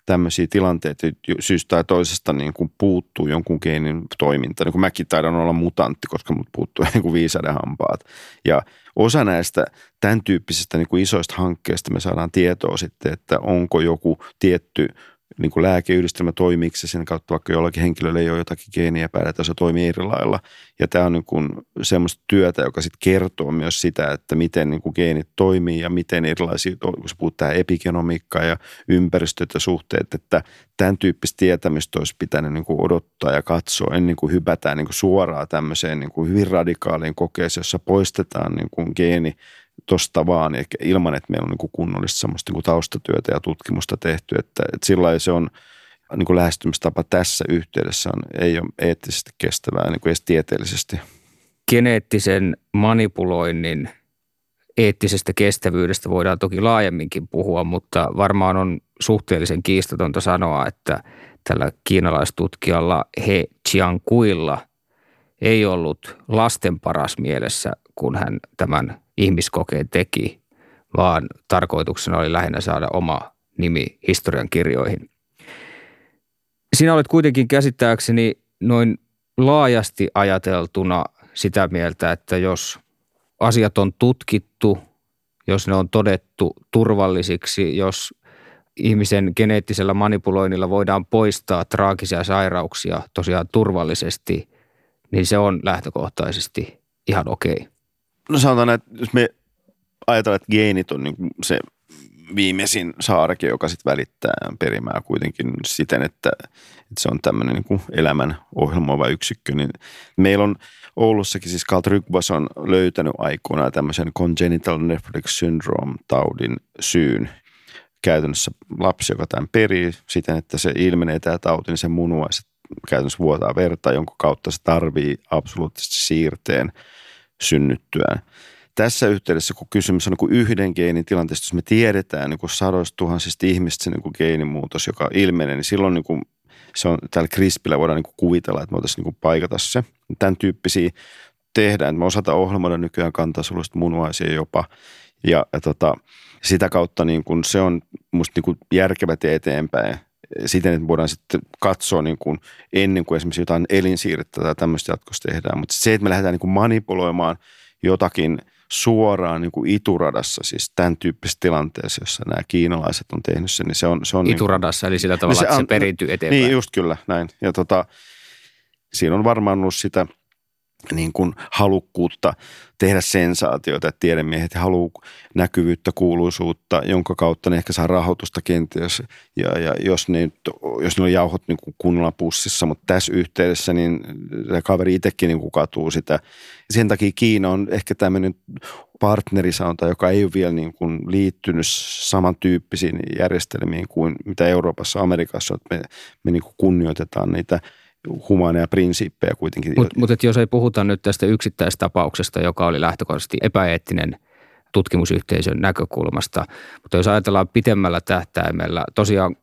tämmöisiä tilanteita, syystä tai toisesta niin kuin puuttuu jonkun geenin toiminta. Niin kuin mäkin taidan olla mutantti, koska mut puuttuu niin kuin hampaat. Ja osa näistä tämän tyyppisistä niin kuin isoista hankkeista me saadaan tietoa sitten, että onko joku tietty – niin kuin lääkeyhdistelmä toimii se sen kautta, vaikka jollakin henkilöllä ei ole jotakin geeniä päällä, että se toimii eri lailla. Ja tämä on niin kuin semmoista työtä, joka sitten kertoo myös sitä, että miten niin kuin geenit toimii ja miten erilaisia, kun puhutaan epigenomiikkaa ja ympäristöt ja suhteet, että tämän tyyppistä tietämistä olisi pitänyt niin kuin odottaa ja katsoa ennen kuin hypätään niin kuin suoraan tämmöiseen niin kuin hyvin radikaaliin kokeeseen, jossa poistetaan niin kuin geeni tuosta vaan, ilman, että meillä on niin kunnollista semmoista niin taustatyötä ja tutkimusta tehty, että, että sillä se on niin kuin lähestymistapa tässä yhteydessä on, ei ole eettisesti kestävää niin kuin edes tieteellisesti. Geneettisen manipuloinnin eettisestä kestävyydestä voidaan toki laajemminkin puhua, mutta varmaan on suhteellisen kiistatonta sanoa, että tällä kiinalaistutkijalla He Chiangkuilla ei ollut lasten paras mielessä, kun hän tämän ihmiskokeen teki, vaan tarkoituksena oli lähinnä saada oma nimi historian kirjoihin. Sinä olet kuitenkin käsittääkseni noin laajasti ajateltuna sitä mieltä, että jos asiat on tutkittu, jos ne on todettu turvallisiksi, jos ihmisen geneettisellä manipuloinnilla voidaan poistaa traagisia sairauksia tosiaan turvallisesti, niin se on lähtökohtaisesti ihan okei. Okay. No sanotaan, että jos me ajatellaan, että geenit on niin se viimeisin saareke, joka sitten välittää perimää kuitenkin siten, että, että se on tämmöinen niin elämän ohjelmoiva yksikkö, niin meillä on Oulussakin siis Carl Trygbas on löytänyt aikoinaan tämmöisen congenital nephrotic syndrome-taudin syyn. Käytännössä lapsi, joka tämän perii siten, että se ilmenee tämä tauti, niin se munuaiset käytännössä vuotaa verta, jonka kautta se tarvii absoluuttisesti siirteen – synnyttyään. Tässä yhteydessä, kun kysymys on niin yhden geenin tilanteesta, jos me tiedetään niin kuin sadoista tuhansista ihmistä se niin kuin geenimuutos, joka ilmenee, niin silloin niin kuin se on, täällä CRISPillä voidaan niin kuin kuvitella, että me voitaisiin niin kuin paikata se. Tämän tyyppisiä tehdään. Me osataan ohjelmoida nykyään kantasolusta munuaisia jopa. Ja, ja tota, sitä kautta niin kun se on musta niin kun järkevä tie eteenpäin siten, että voidaan sitten katsoa niin kuin ennen kuin esimerkiksi jotain elinsiirrettä tai tämmöistä jatkossa tehdään. Mutta se, että me lähdetään niin kuin manipuloimaan jotakin suoraan niin kuin ituradassa, siis tämän tyyppisessä tilanteessa, jossa nämä kiinalaiset on tehnyt sen, niin se on... Se on ituradassa, niin, eli sillä tavalla, niin se, että se perintyy eteenpäin. Niin, just kyllä, näin. Ja tota, siinä on varmaan ollut sitä – niin kuin halukkuutta tehdä sensaatioita, että tiedemiehet haluaa näkyvyyttä, kuuluisuutta, jonka kautta ne ehkä saa rahoitusta kenties, ja, ja jos, ne, jos ne on jauhot niin kuin kunnolla pussissa, mutta tässä yhteydessä niin kaveri itsekin niin kuin katuu sitä. Sen takia Kiina on ehkä tämmöinen partnerisaunta, joka ei ole vielä niin kuin liittynyt samantyyppisiin järjestelmiin kuin mitä Euroopassa, Amerikassa, että me, me niin kuin kunnioitetaan niitä – humaaneja prinsiippejä kuitenkin. Mutta mut jos ei puhuta nyt tästä yksittäistapauksesta, joka oli lähtökohtaisesti epäeettinen tutkimusyhteisön näkökulmasta, mutta jos ajatellaan pitemmällä tähtäimellä, tosiaan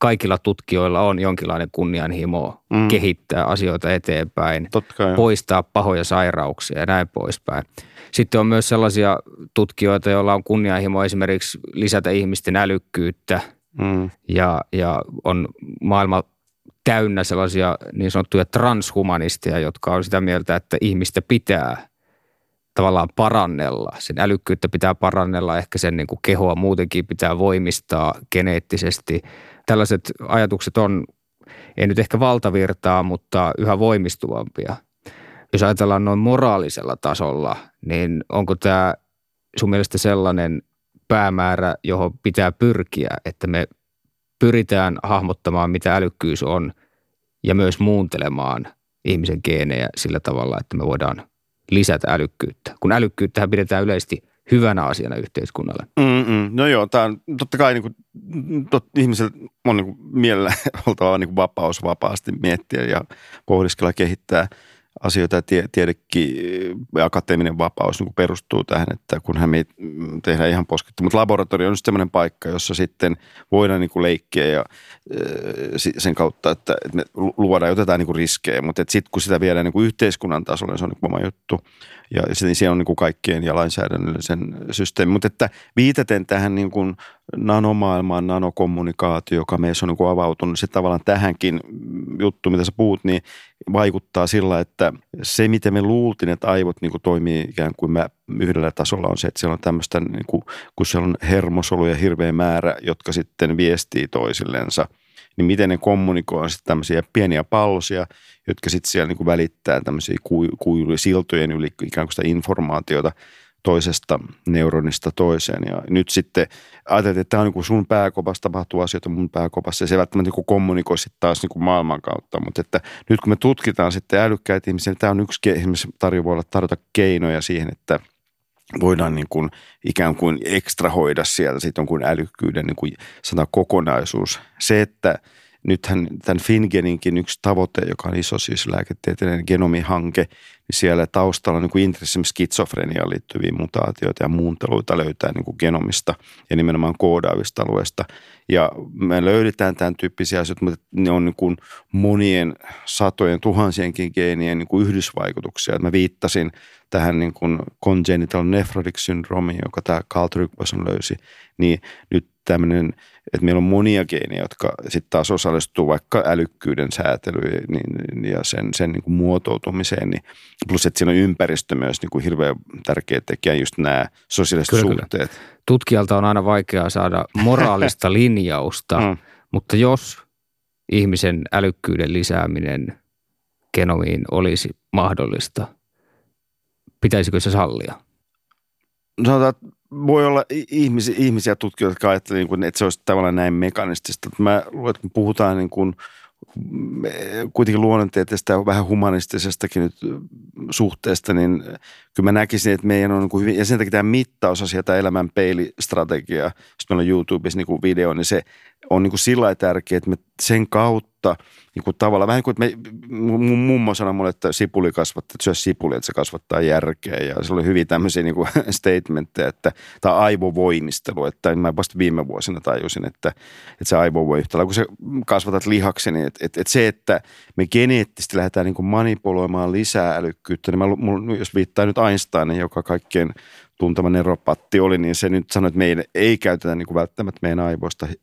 kaikilla tutkijoilla on jonkinlainen kunnianhimo mm. kehittää asioita eteenpäin, poistaa pahoja sairauksia ja näin poispäin. Sitten on myös sellaisia tutkijoita, joilla on kunnianhimo esimerkiksi lisätä ihmisten älykkyyttä mm. ja, ja on maailma täynnä sellaisia niin sanottuja transhumanisteja, jotka on sitä mieltä, että ihmistä pitää tavallaan parannella. Sen älykkyyttä pitää parannella, ehkä sen niin kuin kehoa muutenkin pitää voimistaa geneettisesti. Tällaiset ajatukset on, ei nyt ehkä valtavirtaa, mutta yhä voimistuvampia. Jos ajatellaan noin moraalisella tasolla, niin onko tämä sun mielestä sellainen päämäärä, johon pitää pyrkiä, että me pyritään hahmottamaan, mitä älykkyys on ja myös muuntelemaan ihmisen geenejä sillä tavalla, että me voidaan lisätä älykkyyttä. Kun älykkyyttä pidetään yleisesti hyvänä asiana yhteiskunnalle. Mm-mm. No joo, tämä on totta kai niin kuin, tot, ihmisellä on niin kuin mielellä oltava niin kuin vapaus vapaasti miettiä ja pohdiskella kehittää – asioita ja tie, tiedekin ja akateeminen vapaus niin perustuu tähän, että kun hän tehdään ihan poskettu. Mutta laboratorio on sellainen paikka, jossa sitten voidaan niin kuin leikkiä ja sen kautta, että, me luodaan ja otetaan niin kuin riskejä, mutta sitten kun sitä viedään niin kuin yhteiskunnan tasolle, niin se on niin oma juttu. Ja niin se on niin kuin kaikkien ja lainsäädännöllisen systeemi. Mutta että viitaten tähän niin kuin nanomaailmaan, nanokommunikaatio, joka meissä on niin avautunut, se tavallaan tähänkin juttu, mitä sä puhut, niin vaikuttaa sillä, että se, miten me luultiin, että aivot niin kuin toimii ikään kuin mä yhdellä tasolla on se, että siellä on tämmöistä, niin kuin, kun siellä on hermosoluja hirveä määrä, jotka sitten viestii toisillensa, niin miten ne kommunikoi sitten tämmöisiä pieniä pallosia, jotka sitten siellä niin kuin välittää tämmöisiä kuiluja siltojen yli ikään kuin sitä informaatiota – toisesta neuronista toiseen. Ja nyt sitten ajateltiin, että tämä on niin sun pääkopassa tapahtuu asioita mun pääkopassa ja se välttämättä niin kommunikoi sitten taas niin kuin maailman kautta. Mutta että nyt kun me tutkitaan sitten älykkäitä ihmisiä, niin tämä on yksi, esimerkiksi tarjo voi olla tarjota keinoja siihen, että voidaan niin kuin ikään kuin ekstrahoida sieltä sitten jonkun älykkyyden niin kuin sana kokonaisuus. Se, että – nythän tämän Fingeninkin yksi tavoite, joka on iso siis lääketieteellinen genomihanke, siellä taustalla niin kuin intressi skitsofreniaan liittyviä mutaatioita ja muunteluita löytää niin kuin genomista ja nimenomaan koodaavista alueista. Ja me löydetään tämän tyyppisiä asioita, mutta ne on niin kuin monien satojen tuhansienkin geenien niin kuin yhdysvaikutuksia. Mä viittasin tähän niin kuin congenital nephrotic syndromiin, joka tämä Carl Tryggvason löysi, niin nyt tämmöinen, että meillä on monia geenejä, jotka sitten taas osallistuu vaikka älykkyyden säätelyyn niin, ja sen, sen niin kuin muotoutumiseen, niin plus että siinä on ympäristö myös niin kuin hirveän tärkeä tekijä, just nämä sosiaaliset kyllä, suhteet. Kyllä. Tutkijalta on aina vaikeaa saada moraalista linjausta, mm. mutta jos ihmisen älykkyyden lisääminen genomiin olisi mahdollista, pitäisikö se sallia? Sanotaan, että voi olla ihmisiä, ihmisiä tutkijoita, jotka ajattelevat, että se olisi tavallaan näin mekanistista. Mä luulen, että kun puhutaan niin kuin, kuitenkin luonnontieteestä ja vähän humanistisestakin nyt suhteesta, niin kyllä mä näkisin, että meidän on niin hyvin, ja sen takia tämä mittausasia, tämä elämän peilistrategia, jos meillä on YouTubessa niin video, niin se on niin kuin sillä tärkeää, että me sen kautta niin kuin tavallaan, vähän kuin että me, mun mummo sanoi mulle, että sipuli kasvattaa, että syö sipuli, että se kasvattaa järkeä. Ja se oli hyvin tämmöisiä niin kuin statementteja, että tämä aivovoimistelu, että mä vasta viime vuosina tajusin, että, että se aivo voi yhtä kun sä kasvatat lihaksi, niin että, että, että se, että me geneettisesti lähdetään niin kuin manipuloimaan lisää älykkyyttä, niin mä, jos viittaa nyt Einsteinin, joka kaikkien tuntema neropatti oli, niin se nyt sanoi, että me ei käytetä niin kuin välttämättä meidän aivoista eh,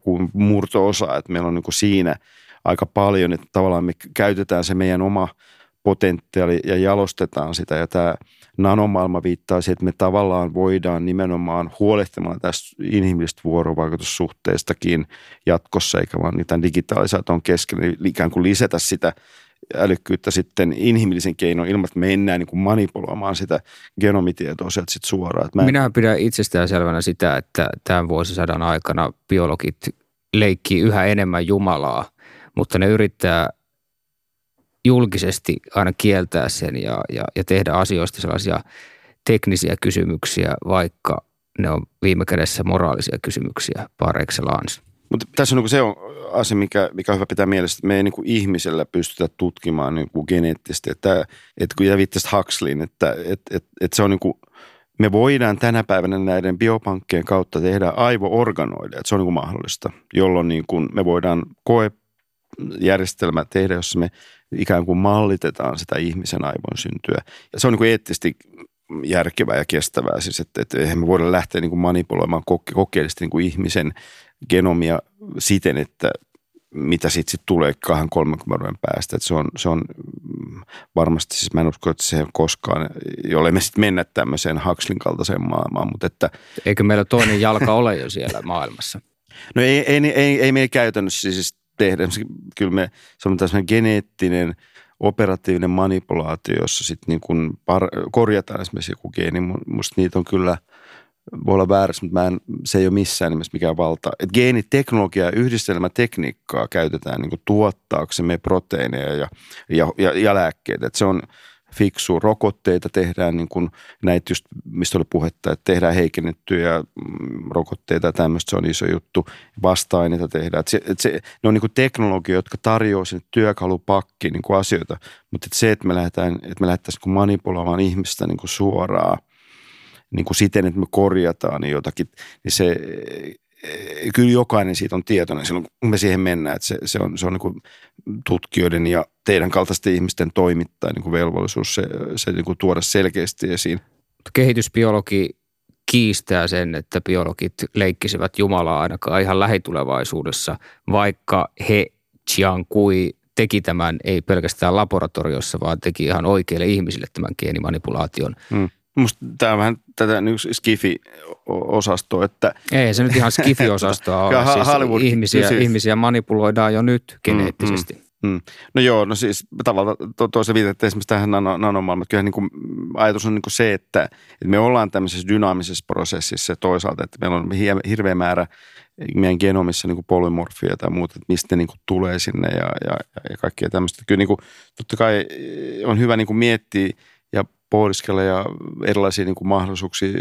kuin murto-osa, että meillä on niin kuin siinä aika paljon, että tavallaan me käytetään se meidän oma potentiaali ja jalostetaan sitä. Ja tämä nanomaailma viittaa siihen, että me tavallaan voidaan nimenomaan huolehtimaan tästä inhimillisestä vuorovaikutussuhteestakin jatkossa, eikä vaan niitä digitaalisaation keskellä, niin ikään kuin lisätä sitä älykkyyttä sitten inhimillisen keinon ilman, että mennään niin kuin manipuloimaan sitä genomitietoa sieltä sitten suoraan. Mä en... Minä pidän itsestään selvänä sitä, että tämän vuosisadan aikana biologit leikkii yhä enemmän Jumalaa, mutta ne yrittää julkisesti aina kieltää sen ja, ja, ja tehdä asioista sellaisia teknisiä kysymyksiä, vaikka ne on viime kädessä moraalisia kysymyksiä par excellence. Mutta tässä on niin se on asia, mikä, mikä on hyvä pitää mielessä, että me ei niin ihmisellä pystytä tutkimaan niin kuin geneettisesti. Että, että kun viittasit Huxleyin, että, että, että, että se on niin kuin, me voidaan tänä päivänä näiden biopankkien kautta tehdä aivoorganoille, että se on niin kuin mahdollista, jolloin niin kuin me voidaan koejärjestelmä tehdä, jossa me ikään kuin mallitetaan sitä ihmisen aivon syntyä. Ja se on niin kuin eettisesti järkevää ja kestävää. Siis, että, että eihän me voida lähteä niin kuin manipuloimaan kokeellisesti niin kuin ihmisen genomia siten, että mitä sitten sit tulee 2-30 vuoden päästä. Että se, on, se on mm, varmasti, siis mä en usko, että se koskaan, jolle me sitten mennä tämmöiseen Huxlin kaltaiseen maailmaan. Mutta että, Eikö meillä toinen jalka ole jo siellä maailmassa? No ei, ei, ei, ei meillä käytännössä siis tehdä. Kyllä me, se on tämmöinen geneettinen – operatiivinen manipulaatio, jossa sitten niin kun par- korjataan esimerkiksi joku geeni. Musta niitä on kyllä, voi olla väärässä, mutta mä en, se ei ole missään nimessä mikään valta. Et geeniteknologia ja yhdistelmätekniikkaa käytetään niin tuottaaksemme proteiineja ja, ja, ja, ja lääkkeitä. Et se on, fiksu. Rokotteita tehdään, niin kuin näitä just, mistä oli puhetta, että tehdään heikennettyjä mm, rokotteita ja tämmöistä, se on iso juttu. Vasta-aineita tehdään. Että se, että se, ne on niin kuin teknologia, jotka tarjoaa sinne työkalupakkiin niin asioita, mutta että se, että me lähdetään, että me lähdettäisiin niin manipuloimaan ihmistä niin kuin suoraan, niin kuin siten, että me korjataan niin jotakin, niin se Eh, kyllä jokainen siitä on tietoinen silloin, kun me siihen mennään, että se, se on, se on niin tutkijoiden ja teidän kaltaisten ihmisten toimittajan niin velvollisuus se, se niin tuoda selkeästi esiin. Kehitysbiologi kiistää sen, että biologit leikkisivät Jumalaa ainakaan ihan lähitulevaisuudessa, vaikka he Chiang Kui teki tämän ei pelkästään laboratoriossa, vaan teki ihan oikeille ihmisille tämän geenimanipulaation. Hmm. Musta tämä on vähän tätä nyt skifi-osastoa, että... Ei se nyt ihan skifi-osastoa ole. siis Hollywood, ihmisiä, siis... ihmisiä manipuloidaan jo nyt geneettisesti. Mm, mm, mm. No joo, no siis tavallaan to, toisen viitattiin esimerkiksi tähän nano, nanomaailmaan. Kyllä niin kuin, ajatus on niin kuin se, että, että me ollaan tämmöisessä dynaamisessa prosessissa toisaalta, että meillä on hirveä määrä meidän genomissa niin kuin polymorfia tai muuta, että mistä ne niin kuin tulee sinne ja, ja, ja kaikkea tämmöistä. Kyllä niin kuin, totta kai on hyvä niin kuin miettiä pohdiskella ja erilaisia niin kuin mahdollisuuksia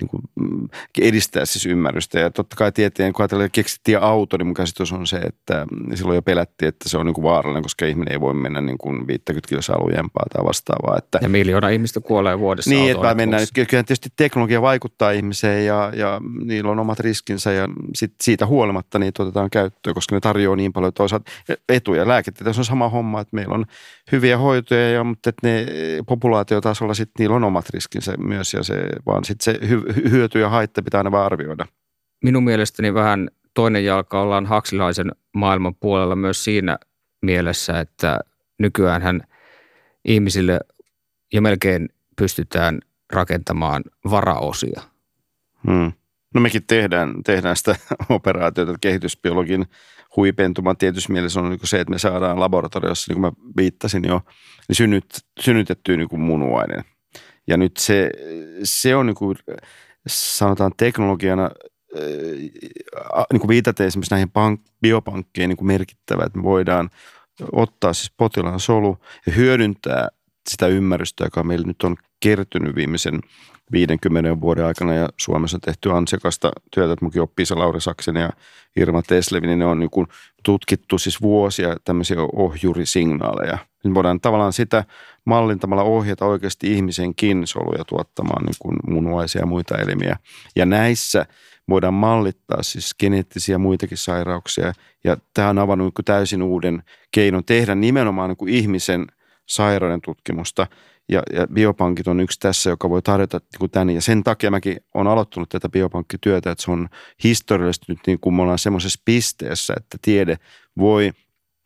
niin kuin mm, edistää siis ymmärrystä. Ja totta kai tieteen, kun ajatellaan, keksittiin auto, niin mun käsitys on se, että silloin jo pelättiin, että se on niin kuin vaarallinen, koska ihminen ei voi mennä niin kuin 50 kilossa alujempaa tai vastaavaa. Että, ja miljoona ihmistä kuolee vuodessa Niin, että mennään. Kyllä tietysti teknologia vaikuttaa ihmiseen ja, ja niillä on omat riskinsä ja sit siitä huolimatta niin otetaan käyttöön, koska ne tarjoaa niin paljon toisaalta etuja. Lääketieteessä on sama homma, että meillä on hyviä hoitoja, ja, mutta että ne populaatiotasolla sitten niillä on omat riskinsä myös ja se, vaan sitten se hy- hyöty ja haitta pitää aina vaan arvioida. Minun mielestäni vähän toinen jalka ollaan haksilaisen maailman puolella myös siinä mielessä, että nykyään ihmisille jo melkein pystytään rakentamaan varaosia. Hmm. No mekin tehdään, tehdään sitä operaatiota, kehitysbiologin huipentuma tietysti mielessä on niin se, että me saadaan laboratoriossa, niin kuin mä viittasin jo, niin synnyt, synnytettyä niin munuainen. Ja nyt se, se on niin kuin, sanotaan teknologiana niin kuin viitaten esimerkiksi näihin pank- biopankkeihin niin kuin merkittävä, että me voidaan ottaa siis potilaan solu ja hyödyntää sitä ymmärrystä, joka meillä nyt on kertynyt viimeisen 50 vuoden aikana ja Suomessa on tehty ansiokasta työtä, että munkin oppii se Lauri Saksen ja Irma Teslevin, niin ne on niin kuin tutkittu siis vuosia tämmöisiä ohjurisignaaleja. Nyt voidaan tavallaan sitä mallintamalla ohjata oikeasti ihmisenkin soluja tuottamaan niin kuin munuaisia ja muita elimiä. Ja näissä voidaan mallittaa siis geneettisiä muitakin sairauksia. Ja tämä on avannut niin täysin uuden keinon tehdä nimenomaan niin kuin ihmisen sairauden tutkimusta – ja, ja biopankit on yksi tässä, joka voi tarjota niin tämän. Ja sen takia mäkin olen aloittanut tätä biopankkityötä, että se on historiallisesti nyt niin kuin me ollaan semmoisessa pisteessä, että tiede voi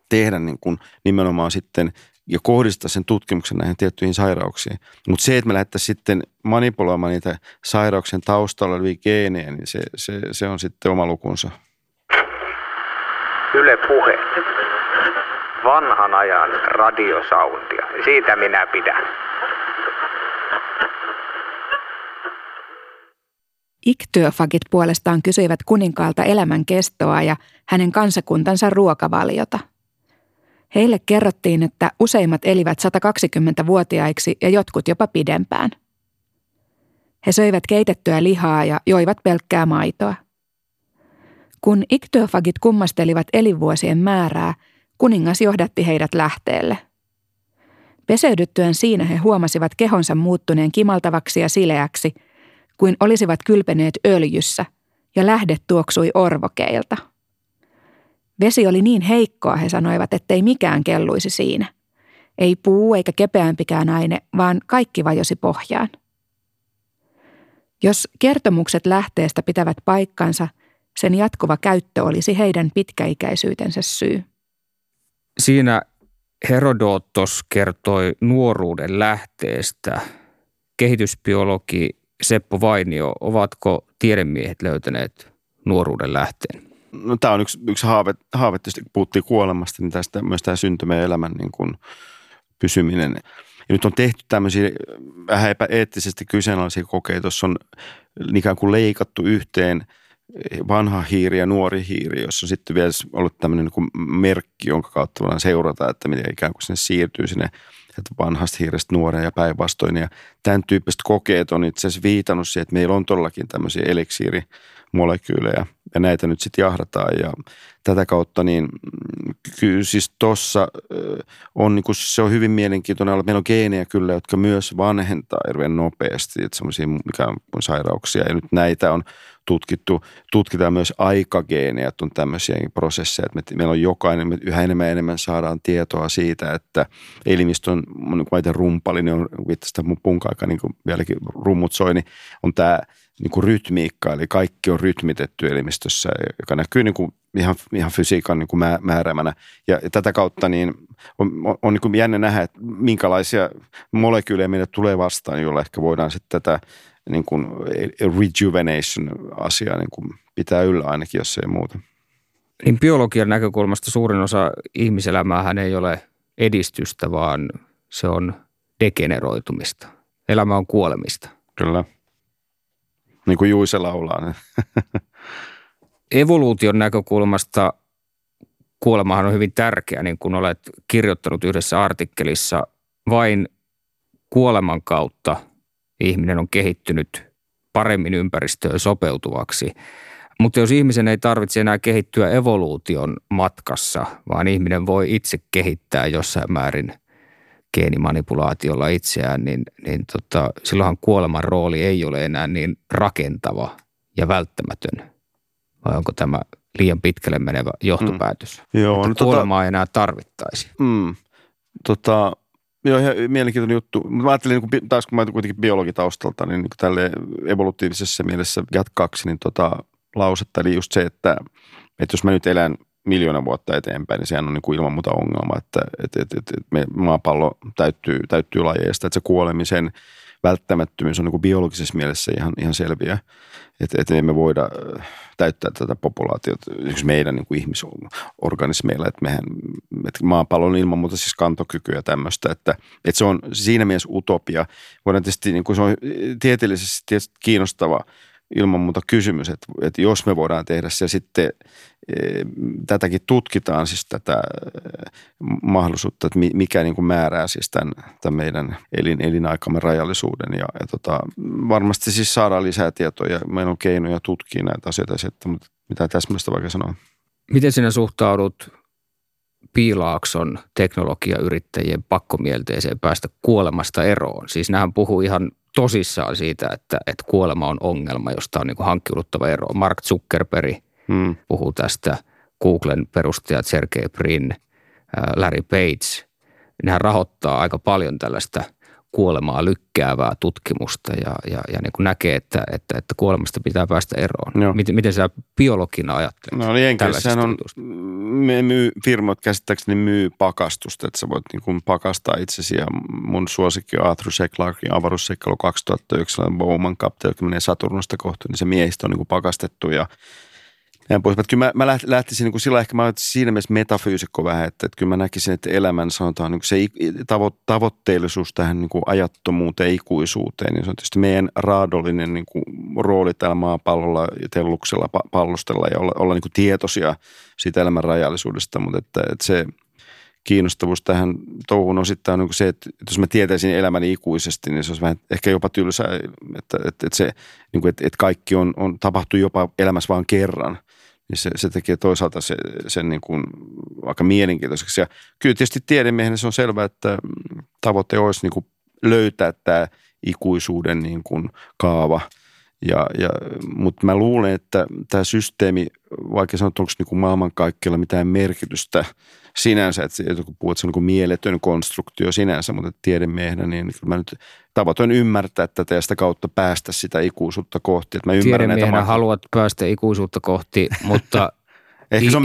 tehdä niin kuin nimenomaan sitten ja kohdistaa sen tutkimuksen näihin tiettyihin sairauksiin. Mutta se, että me lähdettäisiin sitten manipuloimaan niitä sairauksien taustalla olevia geenejä, niin se, se, se on sitten oma lukunsa. Yle Puhe. Vanhan ajan radiosauntia. Siitä minä pidän. Iktyöfagit puolestaan kysyivät kuninkaalta elämän kestoa ja hänen kansakuntansa ruokavaliota. Heille kerrottiin, että useimmat elivät 120-vuotiaiksi ja jotkut jopa pidempään. He söivät keitettyä lihaa ja joivat pelkkää maitoa. Kun iktyöfagit kummastelivat elinvuosien määrää, kuningas johdatti heidät lähteelle. Peseydyttyään siinä he huomasivat kehonsa muuttuneen kimaltavaksi ja sileäksi – kuin olisivat kylpeneet öljyssä, ja lähde tuoksui orvokeilta. Vesi oli niin heikkoa, he sanoivat, ettei mikään kelluisi siinä. Ei puu eikä kepeämpikään aine, vaan kaikki vajosi pohjaan. Jos kertomukset lähteestä pitävät paikkansa, sen jatkuva käyttö olisi heidän pitkäikäisyytensä syy. Siinä Herodotos kertoi nuoruuden lähteestä. Kehitysbiologi Seppo Vainio, ovatko tiedemiehet löytäneet nuoruuden lähteen? No, tämä on yksi, yksi haave, haave tietysti, kun puhuttiin kuolemasta, niin tästä myös tämä syntymä elämän niin kuin pysyminen. Ja nyt on tehty tämmöisiä vähän epäeettisesti kyseenalaisia kokeita, jossa on ikään kuin leikattu yhteen vanha hiiri ja nuori hiiri, jossa on sitten vielä ollut tämmöinen niin kuin merkki, jonka kautta voidaan seurata, että miten ikään kuin sinne siirtyy sinne että vanhasta hiirestä nuoreen ja päinvastoin. Ja tämän tyyppiset kokeet on itse asiassa viitannut siihen, että meillä on todellakin tämmöisiä eliksiirimolekyylejä ja näitä nyt sitten jahdataan. Ja tätä kautta niin mm, kyllä siis tuossa on niin kuin, se on hyvin mielenkiintoinen, että meillä on geenejä kyllä, jotka myös vanhentaa hirveän nopeasti, että semmoisia sairauksia. Ja nyt näitä on tutkittu, tutkitaan myös aikageenejä, että on tämmöisiä prosesseja, että me, meillä on jokainen, me yhä enemmän ja enemmän saadaan tietoa siitä, että elimistö on, niin kuin rumpallinen, on vittu mun punka niin kuin vieläkin rummut soi, niin on tämä niin kuin rytmiikka, eli kaikki on rytmitetty elimistössä, joka näkyy niin kuin ihan, ihan fysiikan niin kuin määräämänä. Ja, ja tätä kautta niin on, on, on niin kuin jännä nähdä, että minkälaisia molekyylejä meille tulee vastaan, joilla ehkä voidaan sitten tätä niin kuin rejuvenation-asiaa niin kuin pitää yllä ainakin, jos ei muuta. Niin biologian näkökulmasta suurin osa ihmiselämäähän ei ole edistystä, vaan se on degeneroitumista. Elämä on kuolemista. Kyllä. Niin kuin Juise laulaa. Evoluution näkökulmasta kuolemahan on hyvin tärkeä, niin kuin olet kirjoittanut yhdessä artikkelissa. Vain kuoleman kautta ihminen on kehittynyt paremmin ympäristöön sopeutuvaksi. Mutta jos ihmisen ei tarvitse enää kehittyä evoluution matkassa, vaan ihminen voi itse kehittää jossain määrin – geenimanipulaatiolla itseään, niin, niin tota, silloinhan kuoleman rooli ei ole enää niin rakentava ja välttämätön. Vai onko tämä liian pitkälle menevä johtopäätös? Mm. Joo, että no, tota- kuolemaa tota, ei enää tarvittaisi. Mm, tota, Joo, ihan mielenkiintoinen juttu. Mutta mä ajattelin, niin kun, taas kun mä kuitenkin biologitaustalta, niin, niin tälle evolutiivisessa mielessä jatkaksi niin tota, lausetta. Eli just se, että, että jos mä nyt elän miljoona vuotta eteenpäin, niin sehän on niin kuin ilman muuta ongelma, että, että, että, että me maapallo täyttyy, täyttyy lajeista, että se kuolemisen välttämättömyys on niin kuin biologisessa mielessä ihan, ihan selviä, että, että emme voida äh, täyttää tätä populaatiota meidän niin kuin ihmisorganismeilla, että, mehän, että maapallo on ilman muuta siis kantokykyä tämmöistä, että, että se on siinä mielessä utopia. Voidaan tietysti, niin kuin se on tieteellisesti tietysti kiinnostava ilman muuta kysymys, että, että jos me voidaan tehdä se sitten tätäkin tutkitaan siis tätä mahdollisuutta, että mikä niin kuin määrää siis tämän, tämän meidän elin, elinaikamme rajallisuuden. Ja, ja tota, varmasti siis saadaan lisää tietoja. Meillä on keinoja tutkia näitä asioita, sitten, mutta mitä täsmällistä vaikka sanoa. Miten sinä suhtaudut Piilaakson teknologiayrittäjien pakkomielteeseen päästä kuolemasta eroon? Siis nähän puhuu ihan tosissaan siitä, että, että kuolema on ongelma, josta on niin kuin hankkiuduttava ero. Mark Zuckerberg hmm. puhuu tästä, Googlen perustajat Sergey Brin, Larry Page. Nehän rahoittaa aika paljon tällaista – kuolemaa lykkäävää tutkimusta ja, ja, ja niin kuin näkee, että, että, että kuolemasta pitää päästä eroon. Joo. Miten, miten sä biologina ajattelet? No niin, sehän on, me myy, firmat käsittääkseni myy pakastusta, että sä voit niin kuin pakastaa itsesi ja mun suosikki on Arthur C. Clarkin avaruusseikkailu 2009 Bowman Cup, joka menee Saturnasta kohti, niin se miehistö on niin kuin pakastettu ja näin pois. Mutta kyllä mä, mä lähtisin niin kuin sillä ehkä mä olen siinä mielessä metafyysikko vähän, että, että kyllä mä näkisin, että elämän sanotaan niin se tavo, tavoitteellisuus tähän niin kuin ajattomuuteen, ikuisuuteen, niin se on tietysti meidän raadollinen niin kuin rooli täällä maapallolla ja telluksella pallostella ja olla, olla niin kuin tietoisia siitä elämän rajallisuudesta, mutta että, että se kiinnostavuus tähän touhuun osittain on niin se, että jos mä tietäisin elämäni ikuisesti, niin se olisi vähän ehkä jopa tylsää, että, että, että, se, niin kuin, että, että kaikki on, on tapahtuu jopa elämässä vain kerran niin se, se tekee toisaalta se, sen niin kuin aika mielenkiintoiseksi. Ja kyllä tietysti tiedemiehenä se on selvää, että tavoite olisi niin kuin löytää tämä ikuisuuden niin kuin kaava. Ja, ja, mutta mä luulen, että tämä systeemi, vaikka sanotaan, onko niin kuin maailmankaikkeella mitään merkitystä – sinänsä, että kun puhut, se on niin mieletön konstruktio sinänsä, mutta tiedemiehenä, niin kyllä mä nyt tavoitoin ymmärtää tätä ja sitä kautta päästä sitä ikuisuutta kohti. Että mä ymmärrän näitä haluat päästä ikuisuutta kohti, mutta Ehkä se on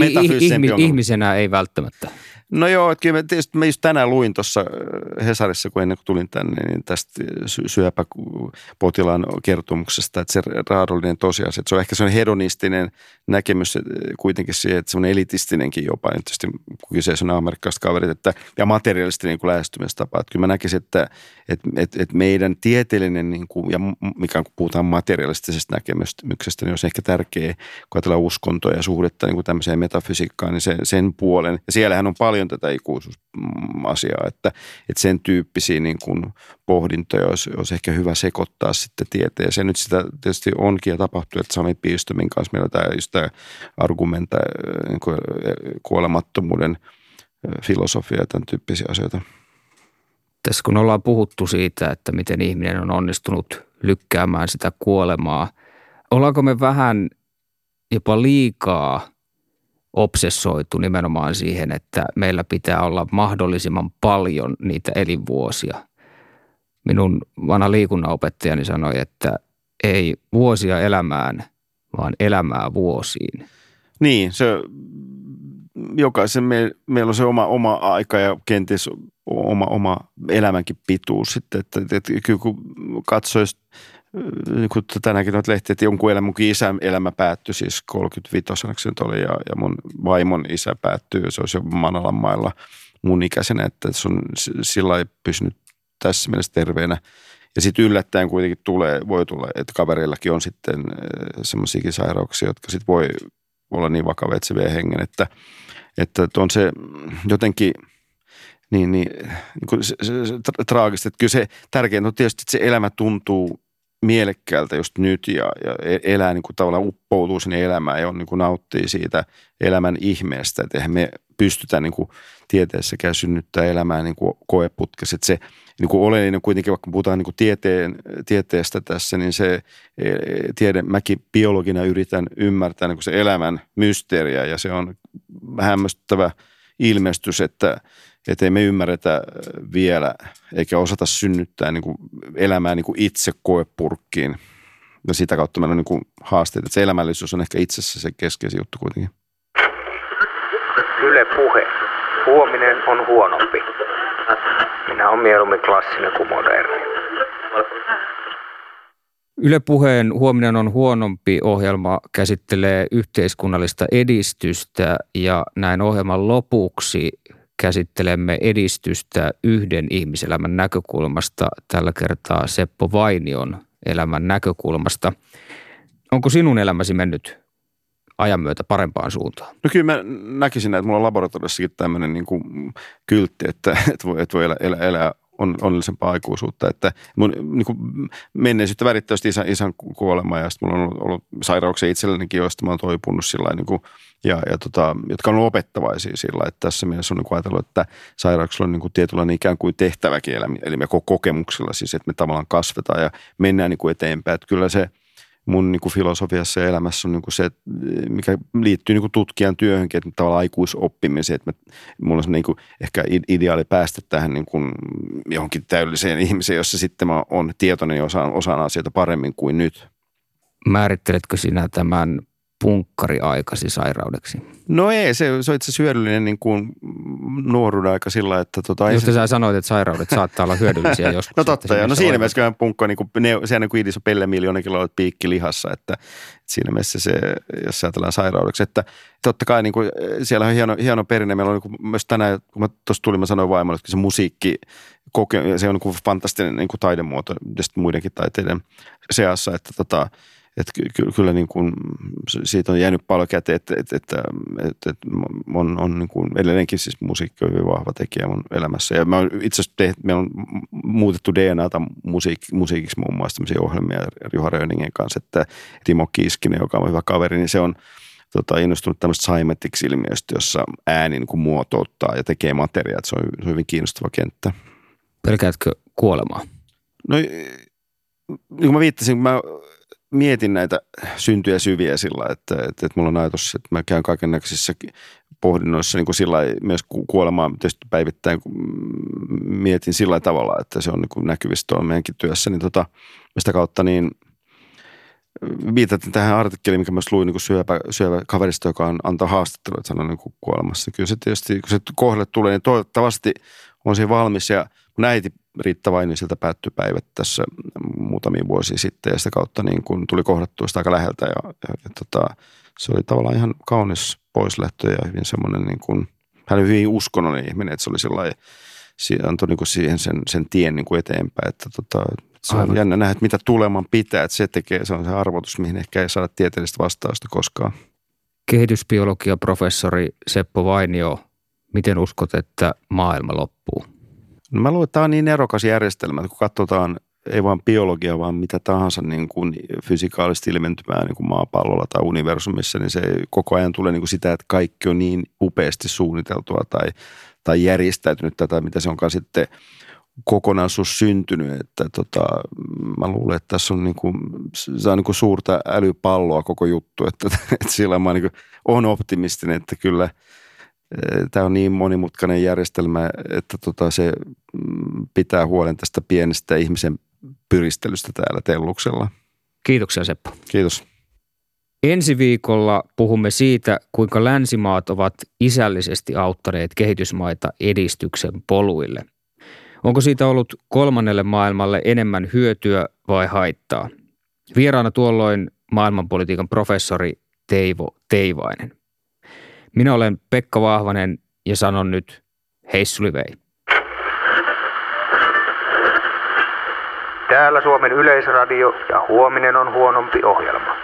ihmisenä ei välttämättä. No joo, että kyllä tietysti mä just tänään luin tuossa äh, Hesarissa, kun ennen kuin tulin tänne, niin tästä syöpäpotilaan kertomuksesta, että se raadollinen tosiasia, että se on ehkä sellainen hedonistinen näkemys äh, kuitenkin siihen, että semmoinen elitistinenkin jopa, niin tietysti kun kyseessä on amerikkalaiset kaverit, että, ja materialistinen niin lähestymistapa, että kyllä mä näkisin, että, että, että, että meidän tieteellinen, niin kuin, ja mikä kun puhutaan materialistisesta näkemyksestä, niin olisi ehkä tärkeää, kun ajatellaan uskontoa ja suhdetta niin kuin tämmöiseen metafysiikkaan, niin se, sen puolen, ja siellähän on paljon tätä ikuisuusasiaa, että, että sen tyyppisiä niin kuin pohdintoja olisi, olisi ehkä hyvä sekoittaa sitten tieteeseen. Nyt sitä tietysti onkin ja tapahtuu, että Sami Piistomin kanssa meillä tämä, just tämä argumenta niin kuin kuolemattomuuden filosofia ja tämän tyyppisiä asioita. Tässä kun ollaan puhuttu siitä, että miten ihminen on onnistunut lykkäämään sitä kuolemaa, ollaanko me vähän jopa liikaa obsessoitu nimenomaan siihen, että meillä pitää olla mahdollisimman paljon niitä elinvuosia. Minun vanha liikunnanopettajani sanoi, että ei vuosia elämään, vaan elämää vuosiin. Niin, se jokaisen me, meillä on se oma, oma aika ja kenties oma, oma elämänkin pituus sitten, että, että, että kun katsoisi niin kuin tänäänkin noita lehtiä, että jonkun elämän, munkin isän elämä päättyi siis 35 se nyt oli ja, ja mun vaimon isä päättyy, se olisi jo Manalan mailla mun ikäisenä, että se on sillä ei pysynyt tässä mielessä terveenä. Ja sitten yllättäen kuitenkin tulee, voi tulla, että kavereillakin on sitten semmoisiakin sairauksia, jotka sitten voi olla niin vakavia, että se vie hengen, että, että on se jotenkin – niin, niin, niin se, se, se, traagista. Että kyllä se tärkeintä on tietysti, että se elämä tuntuu mielekkäältä just nyt ja, ja e-, elää niin kuin tavallaan uppoutuu sinne elämään ja on, niin kuin nauttii siitä elämän ihmeestä. Että eihän me pystytä niin kuin tieteessäkään synnyttää elämää niin kuin koeputkessa. Että se niin kuin oleellinen kuitenkin, vaikka puhutaan niin kuin tieteen, tieteestä tässä, niin se e, tiede, mäkin biologina yritän ymmärtää niin kuin se elämän mysteeriä ja se on hämmästyttävä ilmestys, että – että ei me ymmärretä äh, vielä eikä osata synnyttää niin kuin elämää niin kuin itse koepurkkiin. Ja sitä kautta meillä on niin kuin haasteita. Että se elämällisyys on ehkä itsessä se keskeisin juttu kuitenkin. Yle puhe. Huominen on huonompi. Minä olen mieluummin klassinen kuin moderni. Yle Puheen Huominen on huonompi ohjelma käsittelee yhteiskunnallista edistystä ja näin ohjelman lopuksi käsittelemme edistystä yhden ihmiselämän näkökulmasta, tällä kertaa Seppo Vainion elämän näkökulmasta. Onko sinun elämäsi mennyt ajan myötä parempaan suuntaan? No kyllä mä näkisin, että mulla on laboratoriossakin tämmöinen niin kuin kyltti, että, että voi, että voi elää, elää, elää on, onnellisempaa aikuisuutta. Että mun niin kuin menneisyyttä värittää isän, isän kuolema ja sitten mulla on ollut, ollut sairauksia itsellenikin, joista mä oon toipunut sillä niin kuin, ja, ja tota, jotka on opettavaisia sillä että tässä mielessä on niin ajatellut, että sairauksilla on niin kuin tietynlainen ikään kuin tehtäväkin, eli me kokemuksella siis, että me tavallaan kasvetaan ja mennään niin kuin eteenpäin. Että kyllä se – mun niin kuin filosofiassa ja elämässä on niin kuin se, mikä liittyy niin kuin tutkijan työhönkin, että tavallaan aikuisoppimiseen, että mulla on niin kuin ehkä ideaali päästä tähän niin kuin johonkin täydelliseen ihmiseen, jossa sitten mä oon tietoinen ja osaan, osaan asioita paremmin kuin nyt. Määritteletkö sinä tämän punkkariaikasi sairaudeksi? No ei, se, se on itse asiassa hyödyllinen niin kuin nuoruuden aika sillä, että... Tota, Just se... sä sanoit, että sairaudet saattaa olla hyödyllisiä joskus. no totta, joo. No siinä mielessä kyllä punkka, niin kuin, ne, sehän niin kuin on pelle miljoona kiloa piikki lihassa, että, että siinä mielessä se, jos ajatellaan sairaudeksi, että totta kai niin kuin, siellä on hieno, hieno perinne. Meillä on niin kuin, myös tänään, kun mä tuossa tulin, mä sanoin vaimolle, että se musiikki, koke, se on niin kuin fantastinen niin kuin taidemuoto muidenkin taiteiden seassa, että tota, että ky- kyllä niin kuin siitä on jäänyt paljon käteen, että, että, että, että, että on, on niin kuin edelleenkin siis musiikki on hyvin vahva tekijä mun elämässä. Ja mä itse asiassa tehnyt, me on muutettu DNAta musiik- musiikiksi muun muassa tämmöisiä ohjelmia Juha Röningen kanssa, että Timo Kiiskinen, joka on hyvä kaveri, niin se on tota, innostunut tämmöistä Saimetiksi-ilmiöstä, jossa ääni niin kuin muotouttaa ja tekee materiaa. Se on, se on hyvin kiinnostava kenttä. Pelkäätkö kuolemaa? No niin kuin mä viittasin, mä mietin näitä syntyjä syviä sillä, että, että, että mulla on ajatus, että mä käyn kaiken näköisissä pohdinnoissa niin kuin sillä myös kuolemaa tietysti päivittäin, kun mietin sillä tavalla, että se on niin kuin näkyvissä tuolla meidänkin työssä, niin tota, sitä kautta niin viitatin tähän artikkeliin, mikä myös luin niin syöpä, syöpä kaverista, joka on antaa haastattelua, että on niin kuolemassa. Kyllä se tietysti, kun se kohdalle tulee, niin toivottavasti on siinä valmis ja mun äiti Riitta Vainisilta päättyi päivät tässä muutamia vuosia sitten ja sitä kautta niin kun tuli kohdattua sitä aika läheltä ja, ja, ja tota, se oli tavallaan ihan kaunis poislähtö ja hyvin semmoinen niin kuin, hän oli hyvin uskonnollinen ihminen, että se oli sellainen, antoi niin siihen sen, sen tien niin kuin eteenpäin, että tota, se on Aivan. jännä nähdä, että mitä tuleman pitää, että se tekee, se on se arvotus, mihin ehkä ei saada tieteellistä vastausta koskaan. Kehitysbiologia professori Seppo Vainio, miten uskot, että maailma loppuu? Mä luulen, että tämä on niin erokas järjestelmä, että kun katsotaan ei vain biologia, vaan mitä tahansa niin kuin fysikaalisesti ilmentymää niin kuin maapallolla tai universumissa, niin se koko ajan tulee niin kuin sitä, että kaikki on niin upeasti suunniteltua tai, tai järjestäytynyt tätä, mitä se onkaan sitten kokonaisuus syntynyt, että tota, mä luulen, että tässä on, niin kuin, se on niin kuin suurta älypalloa koko juttu, että, että sillä mä niin kuin, on optimistinen, että kyllä – tämä on niin monimutkainen järjestelmä, että tota se mm, pitää huolen tästä pienestä ihmisen pyristelystä täällä Telluksella. Kiitoksia Seppo. Kiitos. Ensi viikolla puhumme siitä, kuinka länsimaat ovat isällisesti auttaneet kehitysmaita edistyksen poluille. Onko siitä ollut kolmannelle maailmalle enemmän hyötyä vai haittaa? Vieraana tuolloin maailmanpolitiikan professori Teivo Teivainen. Minä olen Pekka Vahvanen ja sanon nyt heissulivei. Täällä Suomen yleisradio ja huominen on huonompi ohjelma.